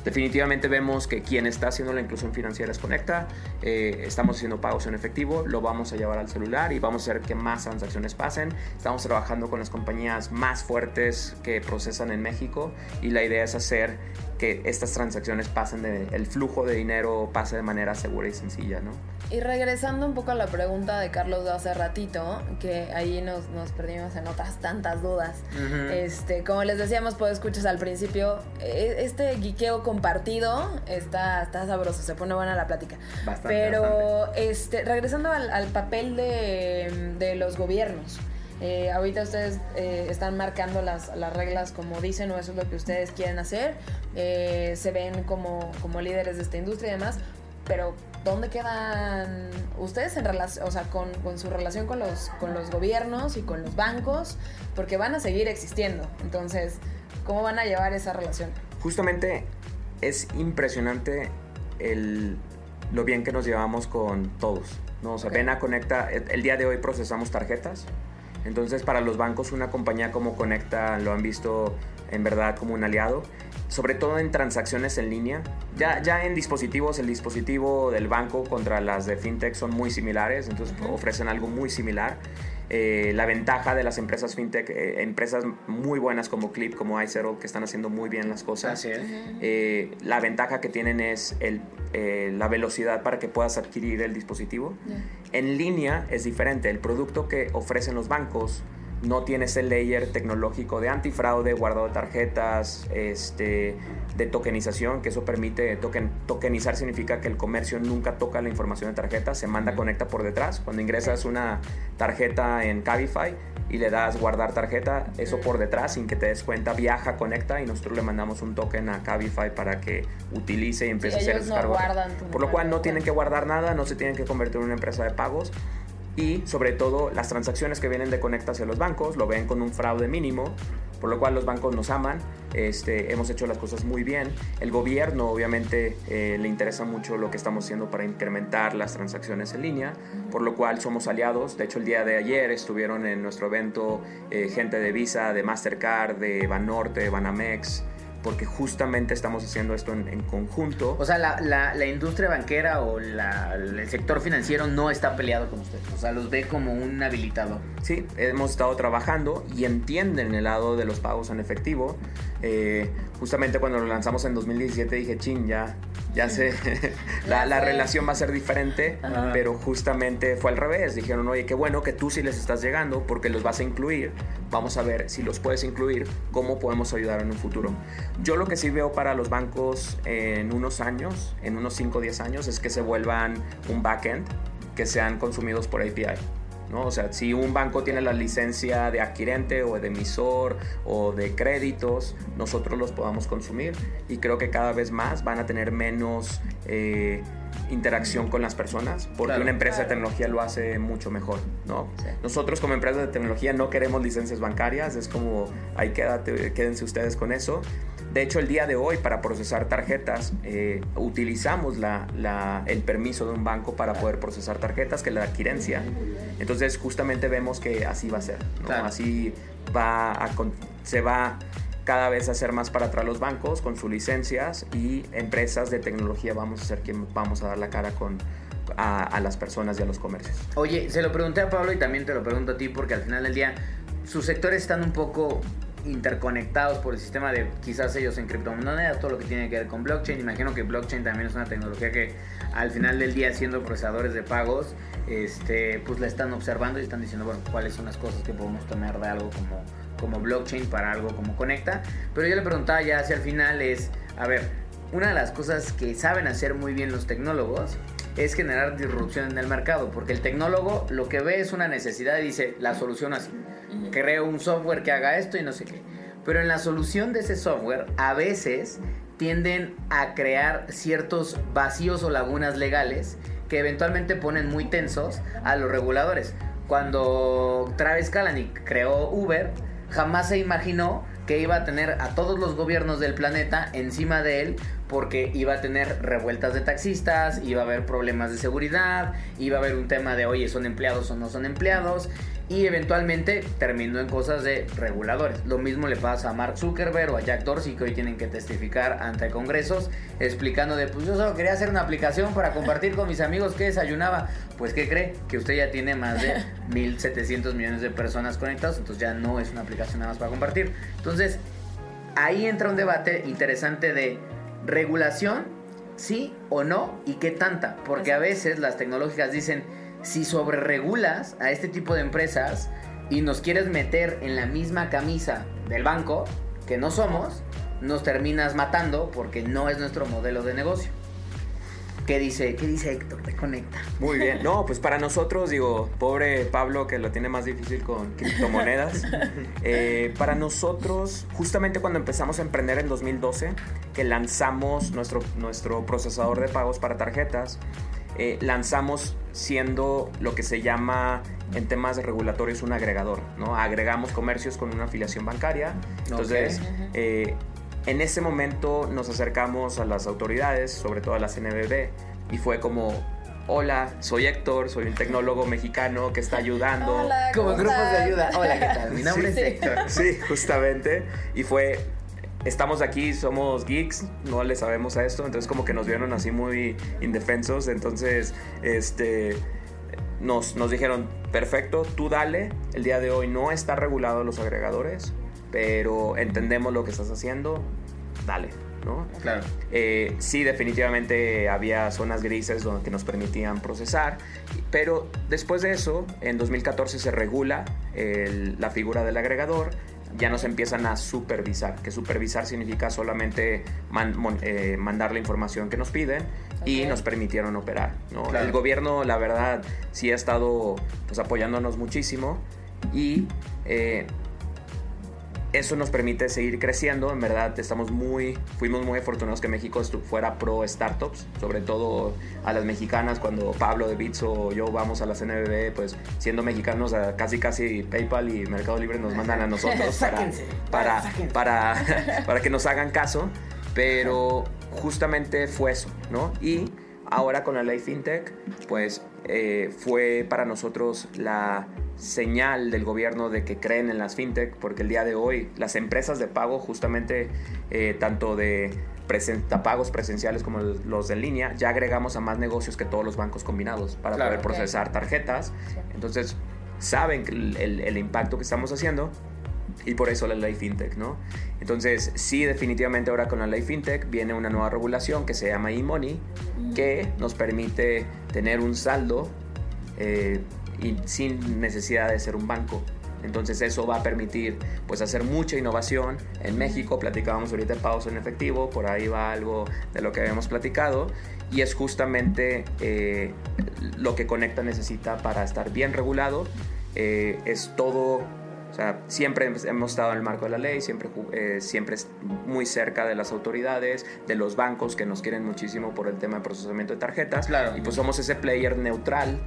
Definitivamente vemos que quien está haciendo la inclusión financiera es Conecta, eh, estamos haciendo pagos en efectivo, lo vamos a llevar al celular y vamos a hacer que más transacciones pasen. Estamos trabajando con las compañías más fuertes que procesan en México y la idea es hacer que estas transacciones pasen de, el flujo de dinero pase de manera segura y sencilla, ¿no? Y regresando un poco a la pregunta de Carlos de hace ratito, que ahí nos, nos perdimos en otras tantas dudas. este, como les decíamos, pues escuchas al principio, e, este guiqueo compartido está, está sabroso, se pone buena la plática. Bastante, Pero Este, regresando al, al papel de, de los gobiernos. Eh, ahorita ustedes eh, están marcando las, las, reglas como dicen o eso es lo que ustedes quieren hacer. Eh, se ven como, como, líderes de esta industria y demás. Pero ¿dónde quedan ustedes en relación, o sea, con, con, su relación con los, con los gobiernos y con los bancos? Porque van a seguir existiendo. Entonces, ¿cómo van a llevar esa relación? Justamente es impresionante el, lo bien que nos llevamos con todos. ¿no? O sea, Vena Conecta, el día de hoy procesamos tarjetas, entonces para los bancos una compañía como Conecta lo han visto en verdad como un aliado, sobre todo en transacciones en línea. Ya, ya en dispositivos, el dispositivo del banco contra las de fintech son muy similares, entonces ofrecen algo muy similar. Eh, la ventaja de las empresas fintech, eh, empresas muy buenas como Clip, como iSettle, que están haciendo muy bien las cosas. Eh, la ventaja que tienen es el, la velocidad para que puedas adquirir el dispositivo. En línea es diferente. El producto que ofrecen los bancos no tiene ese layer tecnológico de antifraude, guardado de tarjetas, este, de tokenización, que eso permite, token, tokenizar significa que el comercio nunca toca la información de tarjeta, se manda conecta por detrás. Cuando ingresas una tarjeta en Cabify y le das guardar tarjeta, eso por detrás, sin que te des cuenta, viaja, conecta y nosotros le mandamos un token a Cabify para que utilice y empiece a hacer el descargo. por lo cual no tienen que guardar nada, no se tienen que convertir en una empresa de pagos y sobre todo las transacciones que vienen de Conecta hacia los bancos lo ven con un fraude mínimo, por lo cual los bancos nos aman, este, hemos hecho las cosas muy bien. El gobierno obviamente eh, le interesa mucho lo que estamos haciendo para incrementar las transacciones en línea, por lo cual somos aliados. De hecho el día de ayer estuvieron en nuestro evento eh, gente de Visa, de Mastercard, de Banorte, de Banamex porque justamente estamos haciendo esto en, conjunto. O sea, la, la, industria banquera o la, el sector financiero no está peleado con ustedes, o sea, los ve como un habilitador. Sí, hemos estado trabajando y entienden el lado de los pagos en efectivo. Eh, justamente cuando lo lanzamos en 2017 dije, chin, ya, ya sé, la, la, relación va a ser diferente, pero justamente fue al revés. Dijeron, oye, qué bueno que tú sí les estás llegando porque los vas a incluir. Vamos a ver si los puedes incluir, cómo podemos ayudar en un futuro. Yo lo que sí veo para los bancos en unos años, en unos 5 o 10 años, es que se vuelvan un backend que sean consumidos por API. ¿No? O sea, si un banco tiene la licencia de adquirente o de emisor o de créditos, nosotros los podamos consumir y creo que cada vez más van a tener menos eh, interacción con las personas porque una empresa de tecnología lo hace mucho mejor, ¿no? Nosotros como empresa de tecnología no queremos licencias bancarias, es como, ahí quédate, quédense ustedes con eso. De hecho, el día de hoy para procesar tarjetas eh, utilizamos la, el permiso de un banco para poder procesar tarjetas, que es la adquirencia. Entonces, justamente vemos que así va a ser. Así va a, se va cada vez a hacer más para atrás los bancos con sus licencias y empresas de tecnología vamos a ser quien vamos a dar la cara con, a, a, las personas y a los comercios. Oye, se lo pregunté a Pablo y también te lo pregunto a ti porque al final del día sus sectores están un poco interconectados por el sistema de quizás ellos en criptomonedas, todo lo que tiene que ver con blockchain. Imagino que blockchain también es una tecnología que al final del día siendo procesadores de pagos, este, pues la están observando y están diciendo, bueno, cuáles son las cosas que podemos tomar de algo como, como blockchain para algo como Conecta. Pero yo le preguntaba ya hacia el final es, a ver, una de las cosas que saben hacer muy bien los tecnólogos es generar disrupción en el mercado, porque el tecnólogo lo que ve es una necesidad y dice, la solución así, creo un software que haga esto y no sé qué. Pero en la solución de ese software a veces tienden a crear ciertos vacíos o lagunas legales que eventualmente ponen muy tensos a los reguladores. Cuando Travis Kalanick creó Uber, jamás se imaginó que iba a tener a todos los gobiernos del planeta encima de él porque iba a tener revueltas de taxistas, iba a haber problemas de seguridad, iba a haber un tema de, oye, son empleados o no son empleados, y eventualmente terminó en cosas de reguladores. Lo mismo le pasa a Mark Zuckerberg o a Jack Dorsey que hoy tienen que testificar ante congresos explicando de, pues yo solo quería hacer una aplicación para compartir con mis amigos que desayunaba. Pues ¿qué cree? Que usted ya tiene más de 1.700 millones de personas conectadas, entonces ya no es una aplicación nada más para compartir. Entonces, ahí entra un debate interesante de regulación, sí o no, y qué tanta. Porque a veces las tecnológicas dicen, si sobreregulas a este tipo de empresas y nos quieres meter en la misma camisa del banco, que no somos, nos terminas matando porque no es nuestro modelo de negocio. ¿Qué dice, qué dice Héctor? Te conecta. Muy bien. No, pues para nosotros, digo, pobre Pablo que lo tiene más difícil con criptomonedas. Eh, para nosotros, justamente cuando empezamos a emprender en 2012, que lanzamos nuestro, nuestro procesador de pagos para tarjetas, eh, lanzamos siendo lo que se llama en temas regulatorios un agregador, ¿no? Agregamos comercios con una afiliación bancaria. Entonces, eh, en ese momento nos acercamos a las autoridades, sobre todo a la CNBB, y fue como, hola, soy Héctor, soy un tecnólogo mexicano que está ayudando. Hola, Como ¿cómo grupos de ayuda. Hola, ¿qué tal? Mi nombre Sí. es Héctor. Sí, justamente. Y fue, estamos aquí, somos geeks, no le sabemos a esto, entonces como que nos vieron así muy indefensos, entonces, este... Nos, nos dijeron, perfecto, tú dale, el día de hoy no está regulado los agregadores, pero entendemos lo que estás haciendo, dale, ¿no? Claro. Eh, sí, definitivamente había zonas grises donde que nos permitían procesar, pero después de eso, en 2014 se regula el- la figura del agregador, ya nos empiezan a supervisar, que supervisar significa solamente man- mon- eh, mandar la información que nos piden y nos permitieron operar. ¿no? Claro. El gobierno, la verdad, sí ha estado pues, apoyándonos muchísimo y... eh, eso nos permite seguir creciendo. En verdad, estamos muy, fuimos muy afortunados que México fuera pro startups, sobre todo a las mexicanas. Cuando Pablo de Bits o yo vamos a la CNBB, pues siendo mexicanos, a casi casi PayPal y Mercado Libre nos mandan a nosotros para, para, para, para que nos hagan caso. Pero justamente fue eso, ¿no? Y ahora con la ley FinTech, pues eh, fue para nosotros la señal del gobierno de que creen en las fintech, porque el día de hoy las empresas de pago, justamente eh, tanto de presen- pagos presenciales como los de línea, ya agregamos a más negocios que todos los bancos combinados para Claro. poder procesar tarjetas. Sí. Entonces, saben el, el- el impacto que estamos haciendo y por eso la ley fintech, ¿no? Entonces, sí, definitivamente ahora con la ley fintech viene una nueva regulación que se llama e-money, que nos permite tener un saldo eh, y sin necesidad de ser un banco. Entonces eso va a permitir pues hacer mucha innovación en México. Platicábamos ahorita de pagos en efectivo, por ahí va algo de lo que habíamos platicado y es justamente eh, lo que Conecta necesita para estar bien regulado. Eh, es todo, o sea, siempre hemos estado en el marco de la ley, siempre, eh, siempre es muy cerca de las autoridades, de los bancos que nos quieren muchísimo por el tema de procesamiento de tarjetas. Claro. Y pues somos ese player neutral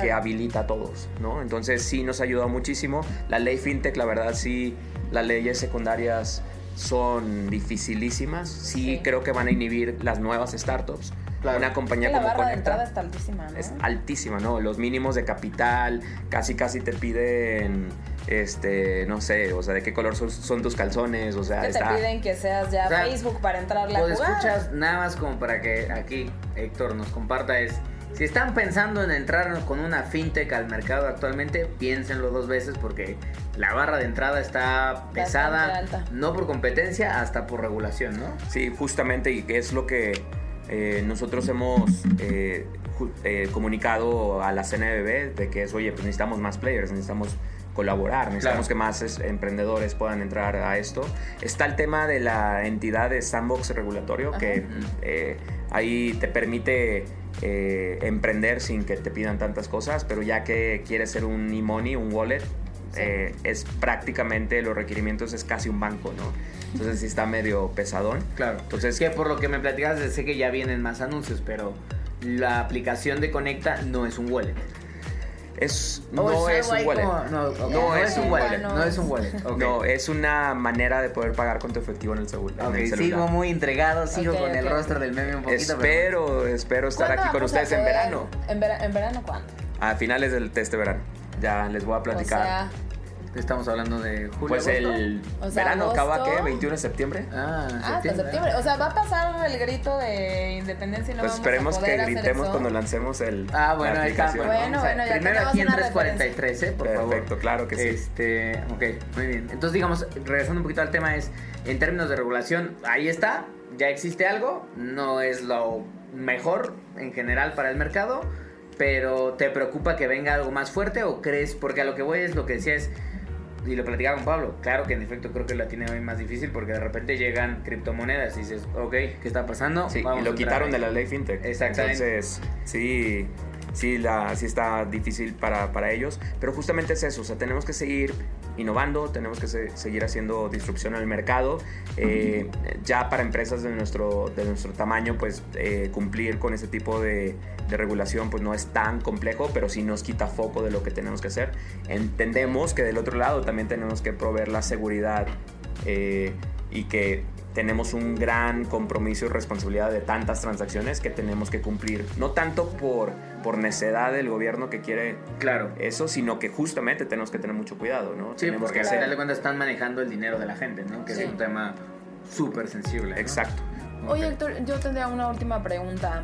que habilita a todos, ¿no? Entonces sí nos ha ayudado muchísimo. La ley fintech, la verdad sí, las leyes secundarias son dificilísimas. Sí, Sí. creo que van a inhibir las nuevas startups. Claro. Una compañía la como barra de Conecta entrada está altísima, ¿no? es altísima, ¿no? Los mínimos de capital, casi casi te piden, este, no sé, o sea, de qué color son, son tus calzones, o sea, que te está... piden que seas ya O sea, Facebook para entrarle a Pues escuchas nada más como para que aquí Héctor nos comparta es si están pensando en entrar con una fintech al mercado actualmente, piénsenlo dos veces porque la barra de entrada está pesada, no por competencia, hasta por regulación, ¿no? Sí, justamente, y que es lo que eh, nosotros hemos eh, eh, comunicado a la CNBB, de que es, oye, pues necesitamos más players, necesitamos colaborar, necesitamos que más es- emprendedores puedan entrar a esto. Está el tema de la entidad de sandbox regulatorio que eh, ahí te permite eh, emprender sin que te pidan tantas cosas, pero ya que quieres ser un e-money, un wallet, eh, es prácticamente los requerimientos es casi un banco, ¿no? Entonces sí está medio pesadón. Claro. Entonces, Que por lo que me platicas, sé que ya vienen más anuncios, pero la aplicación de Conecta no es un wallet. Es, O no es un wallet. como- no, ok, No no es es un wallet. wallet. No es un wallet. No, es una manera de poder pagar con tu efectivo en el, celu- en Ok, el sigo celular. muy entregado, sigo con el rostro del meme un poquito. pero- Espero, espero estar ¿Cuándo aquí con ustedes en verano. ¿En, vera- en verano cuándo? A finales del test de verano. Ya les voy a platicar. O sea, Estamos hablando de julio. pues agosto. el O sea, verano acaba agosto. qué? 21 de septiembre. Ah, ah, hasta septiembre. O sea, va a pasar el grito de independencia y no pues vamos esperemos a poder que gritemos cuando lancemos el Ah, bueno, la ahí está. Bueno, Bueno, ya primero aquí en una 343, ¿eh? Por favor. Perfecto, claro que sí. Este, ok, muy bien. Entonces, digamos, regresando un poquito al tema, es en términos de regulación, ahí está, ya existe algo, no es lo mejor en general para el mercado, pero ¿te preocupa que venga algo más fuerte o crees? Porque a lo que voy es lo que decía es, y lo platicaba con Pablo, claro que en efecto creo que la tiene hoy más difícil porque de repente llegan criptomonedas y dices, ok, ¿qué está pasando? Sí, Vamos y lo quitaron de la ley fintech. Exactamente. Entonces, sí, sí, la, sí está difícil para, para ellos. Pero justamente es eso, o sea, tenemos que seguir innovando, tenemos que se- seguir haciendo disrupción el mercado. Eh, ya para empresas de nuestro, de nuestro tamaño, pues eh, cumplir con ese tipo de, de regulación pues no es tan complejo, pero sí nos quita foco de lo que tenemos que hacer. Entendemos que del otro lado también tenemos que proveer la seguridad eh, y que tenemos un gran compromiso y responsabilidad de tantas transacciones que tenemos que cumplir. No tanto por, por necedad del gobierno que quiere Claro. eso, sino que justamente tenemos que tener mucho cuidado, ¿no? Sí, tenemos porque que al final de cuentas están manejando el dinero de la gente, ¿no? Que Sí. es un tema súper sensible. ¿no? Exacto. Oye. Héctor, yo tendría una última pregunta.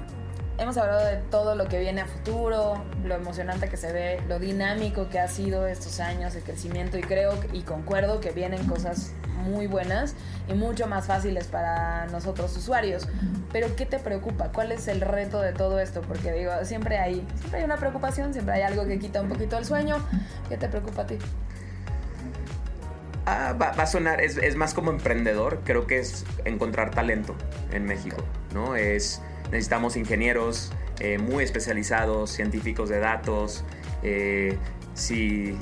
Hemos hablado de todo lo que viene a futuro, lo emocionante que se ve, lo dinámico que ha sido estos años, el crecimiento y creo y concuerdo que vienen cosas muy buenas y mucho más fáciles para nosotros usuarios. Pero ¿qué te preocupa? ¿Cuál es el reto de todo esto? Porque digo, siempre hay, siempre hay una preocupación, siempre hay algo que quita un poquito el sueño. ¿Qué te preocupa a ti? Ah, va, va a sonar, es, es más como emprendedor, creo que es encontrar talento en México, ¿no? Es, necesitamos ingenieros eh, muy especializados, científicos de datos, eh, si,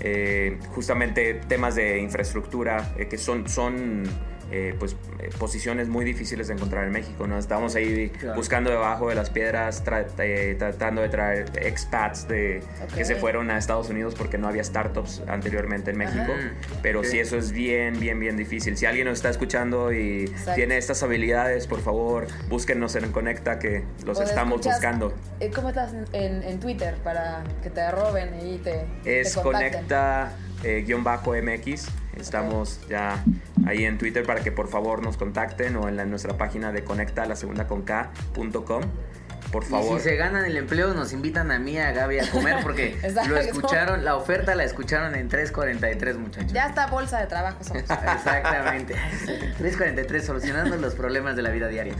eh, justamente temas de infraestructura, que son eh, pues, eh, posiciones muy difíciles de encontrar en México, ¿no? Estamos ahí Claro. buscando debajo de las piedras, tra- eh, tratando de traer expats de, que se fueron a Estados Unidos porque no había startups anteriormente en México. Ajá. Pero sí, eso es bien, bien, bien difícil. Si alguien nos está escuchando y Exacto. tiene estas habilidades, por favor, búsquennos en Conecta que los O estamos buscando. ¿Cómo estás en, en Twitter para que te roben y te, Es te contacten? Conecta eh, guion bajo MX. Estamos ya ahí en Twitter para que por favor nos contacten o en la- nuestra página de conecta la segunda con K.com. Por Y favor. si se ganan el empleo, nos invitan a mí, a Gaby, a comer porque lo escucharon, la oferta la escucharon en 343, muchachos. Ya está bolsa de trabajo. somos. Exactamente. 343, solucionando los problemas de la vida diaria.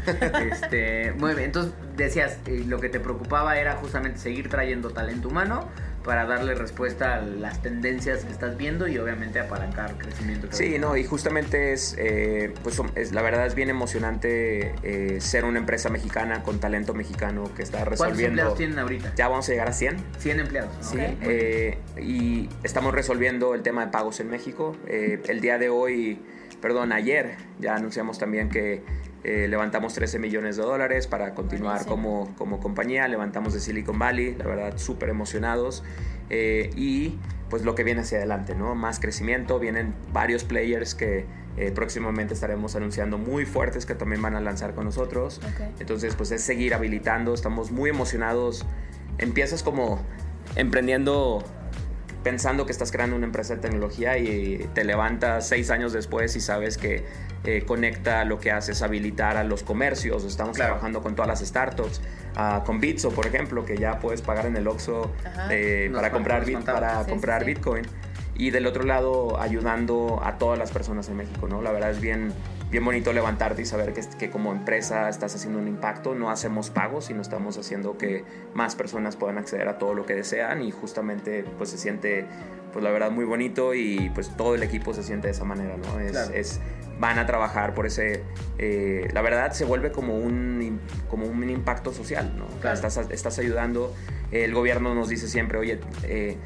Este, muy bien, entonces decías, eh, lo que te preocupaba era justamente seguir trayendo talento humano para darle respuesta a las tendencias que estás viendo y obviamente apalancar crecimiento. Sí, no, y justamente es, eh, pues es- la verdad es bien emocionante eh, ser una empresa mexicana con talento mexicano que está ¿Cuántos resolviendo. empleados tienen ahorita? Ya vamos a llegar a 100. 100 empleados. ¿no? Sí, eh, y estamos resolviendo el tema de pagos en México. Eh, el día de hoy, perdón, ayer ya anunciamos también que eh, levantamos 13 millones de dólares para continuar como, como compañía. Levantamos de Silicon Valley, la verdad, súper emocionados. Eh, y pues lo que viene hacia adelante, ¿no? Más crecimiento, vienen varios players que eh, próximamente estaremos anunciando muy fuertes que también van a lanzar con nosotros. Ok. Entonces, pues es seguir habilitando, estamos muy emocionados. Empiezas como emprendiendo pensando que estás creando una empresa de tecnología y te levantas seis años después y sabes que eh, Conecta lo que hace es habilitar a los comercios. Estamos Claro. trabajando con todas las startups, ah, con Bitso, por ejemplo, que ya puedes pagar en el Oxxo eh, para comprar, bit- para sí, comprar sí. Bitcoin. Y del otro lado, ayudando a todas las personas en México, ¿no? La verdad es bien, bien bonito levantarte y saber que, que como empresa estás haciendo un impacto. No hacemos pagos, sino estamos haciendo que más personas puedan acceder a todo lo que desean y justamente pues se siente pues la verdad muy bonito y pues todo el equipo se siente de esa manera, ¿no? Es, es van a trabajar por ese, eh, la verdad se vuelve como un, como un impacto social, ¿no? Estás, estás ayudando, el gobierno nos dice siempre, oye, eh,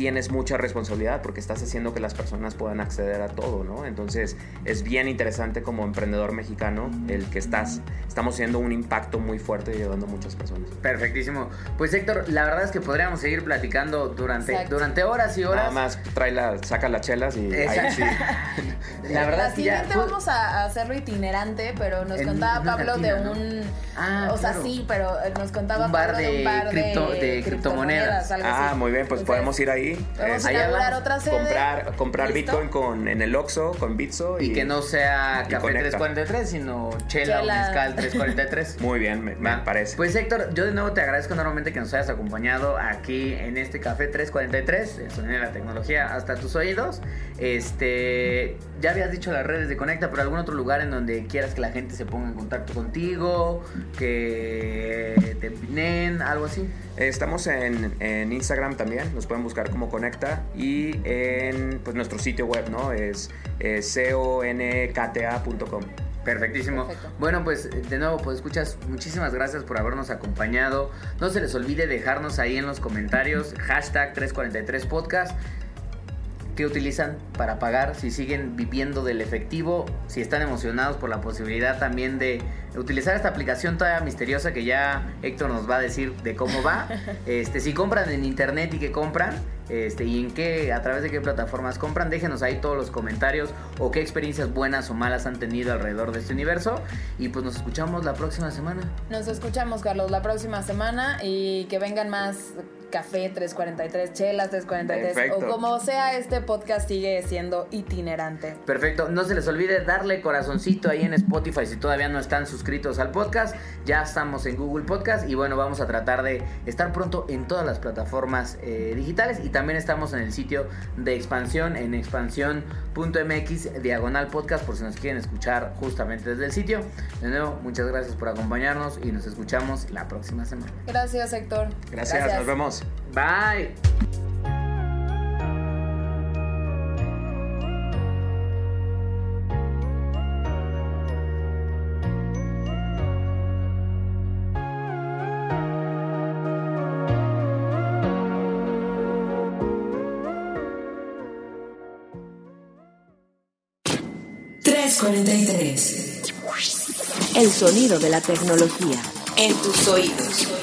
tienes mucha responsabilidad porque estás haciendo que las personas puedan acceder a todo, ¿no? Entonces es bien interesante como emprendedor mexicano el que estás, estamos haciendo un impacto muy fuerte y ayudando a muchas personas. Perfectísimo. Pues Héctor, la verdad es que podríamos seguir platicando durante, durante horas y horas. Nada más trae la, saca las chelas y ahí sí. la verdad que ya, vamos a hacerlo itinerante, pero nos contaba Pablo de un... Ah, o sea, sí, pero nos contaba un bar de, un bar de, criptomonedas. ah, muy bien, pues podemos ir ahí Vamos a inaugurar otra sede. Comprar, comprar Bitcoin con, en el Oxxo, con Bitso. Y, que no sea Café 343, sino Chela, o Mezcal 343. Muy bien, me, parece. Pues Héctor, yo de nuevo te agradezco enormemente que nos hayas acompañado aquí en este Café 343, el sonido de la tecnología hasta tus oídos. Este, ya habías dicho las redes de Conecta, pero algún otro lugar en donde quieras que la gente se ponga en contacto contigo, que te pinen, algo así. Estamos en, en Instagram también, nos pueden buscar como Conecta y en pues, nuestro sitio web, ¿no? Es eh, conkta.com. Perfectísimo. Bueno, pues de nuevo, pues escuchas, muchísimas gracias por habernos acompañado. No se les olvide dejarnos ahí en los comentarios hashtag 343podcast qué utilizan para pagar, si siguen viviendo del efectivo, si están emocionados por la posibilidad también de utilizar esta aplicación toda misteriosa que ya Héctor nos va a decir de cómo va. Este, si compran en internet y qué compran, este, y en qué, a través de qué plataformas compran, déjenos ahí todos los comentarios o qué experiencias buenas o malas han tenido alrededor de este universo. Y pues nos escuchamos la próxima semana. Nos escuchamos, Carlos, la próxima semana y que vengan más café 343, chelas 343 o como sea, este podcast sigue siendo itinerante. Perfecto, no se les olvide darle corazoncito ahí en Spotify si todavía no están suscritos al podcast. Ya estamos en Google Podcast y bueno, vamos a tratar de estar pronto en todas las plataformas eh, digitales y también estamos en el sitio de expansión en expansión.mx diagonal podcast por si nos quieren escuchar justamente desde el sitio. De nuevo, muchas gracias por acompañarnos y nos escuchamos la próxima semana. Gracias, Héctor. gracias. nos vemos. Bye. El sonido de la tecnología en tus oídos. 343.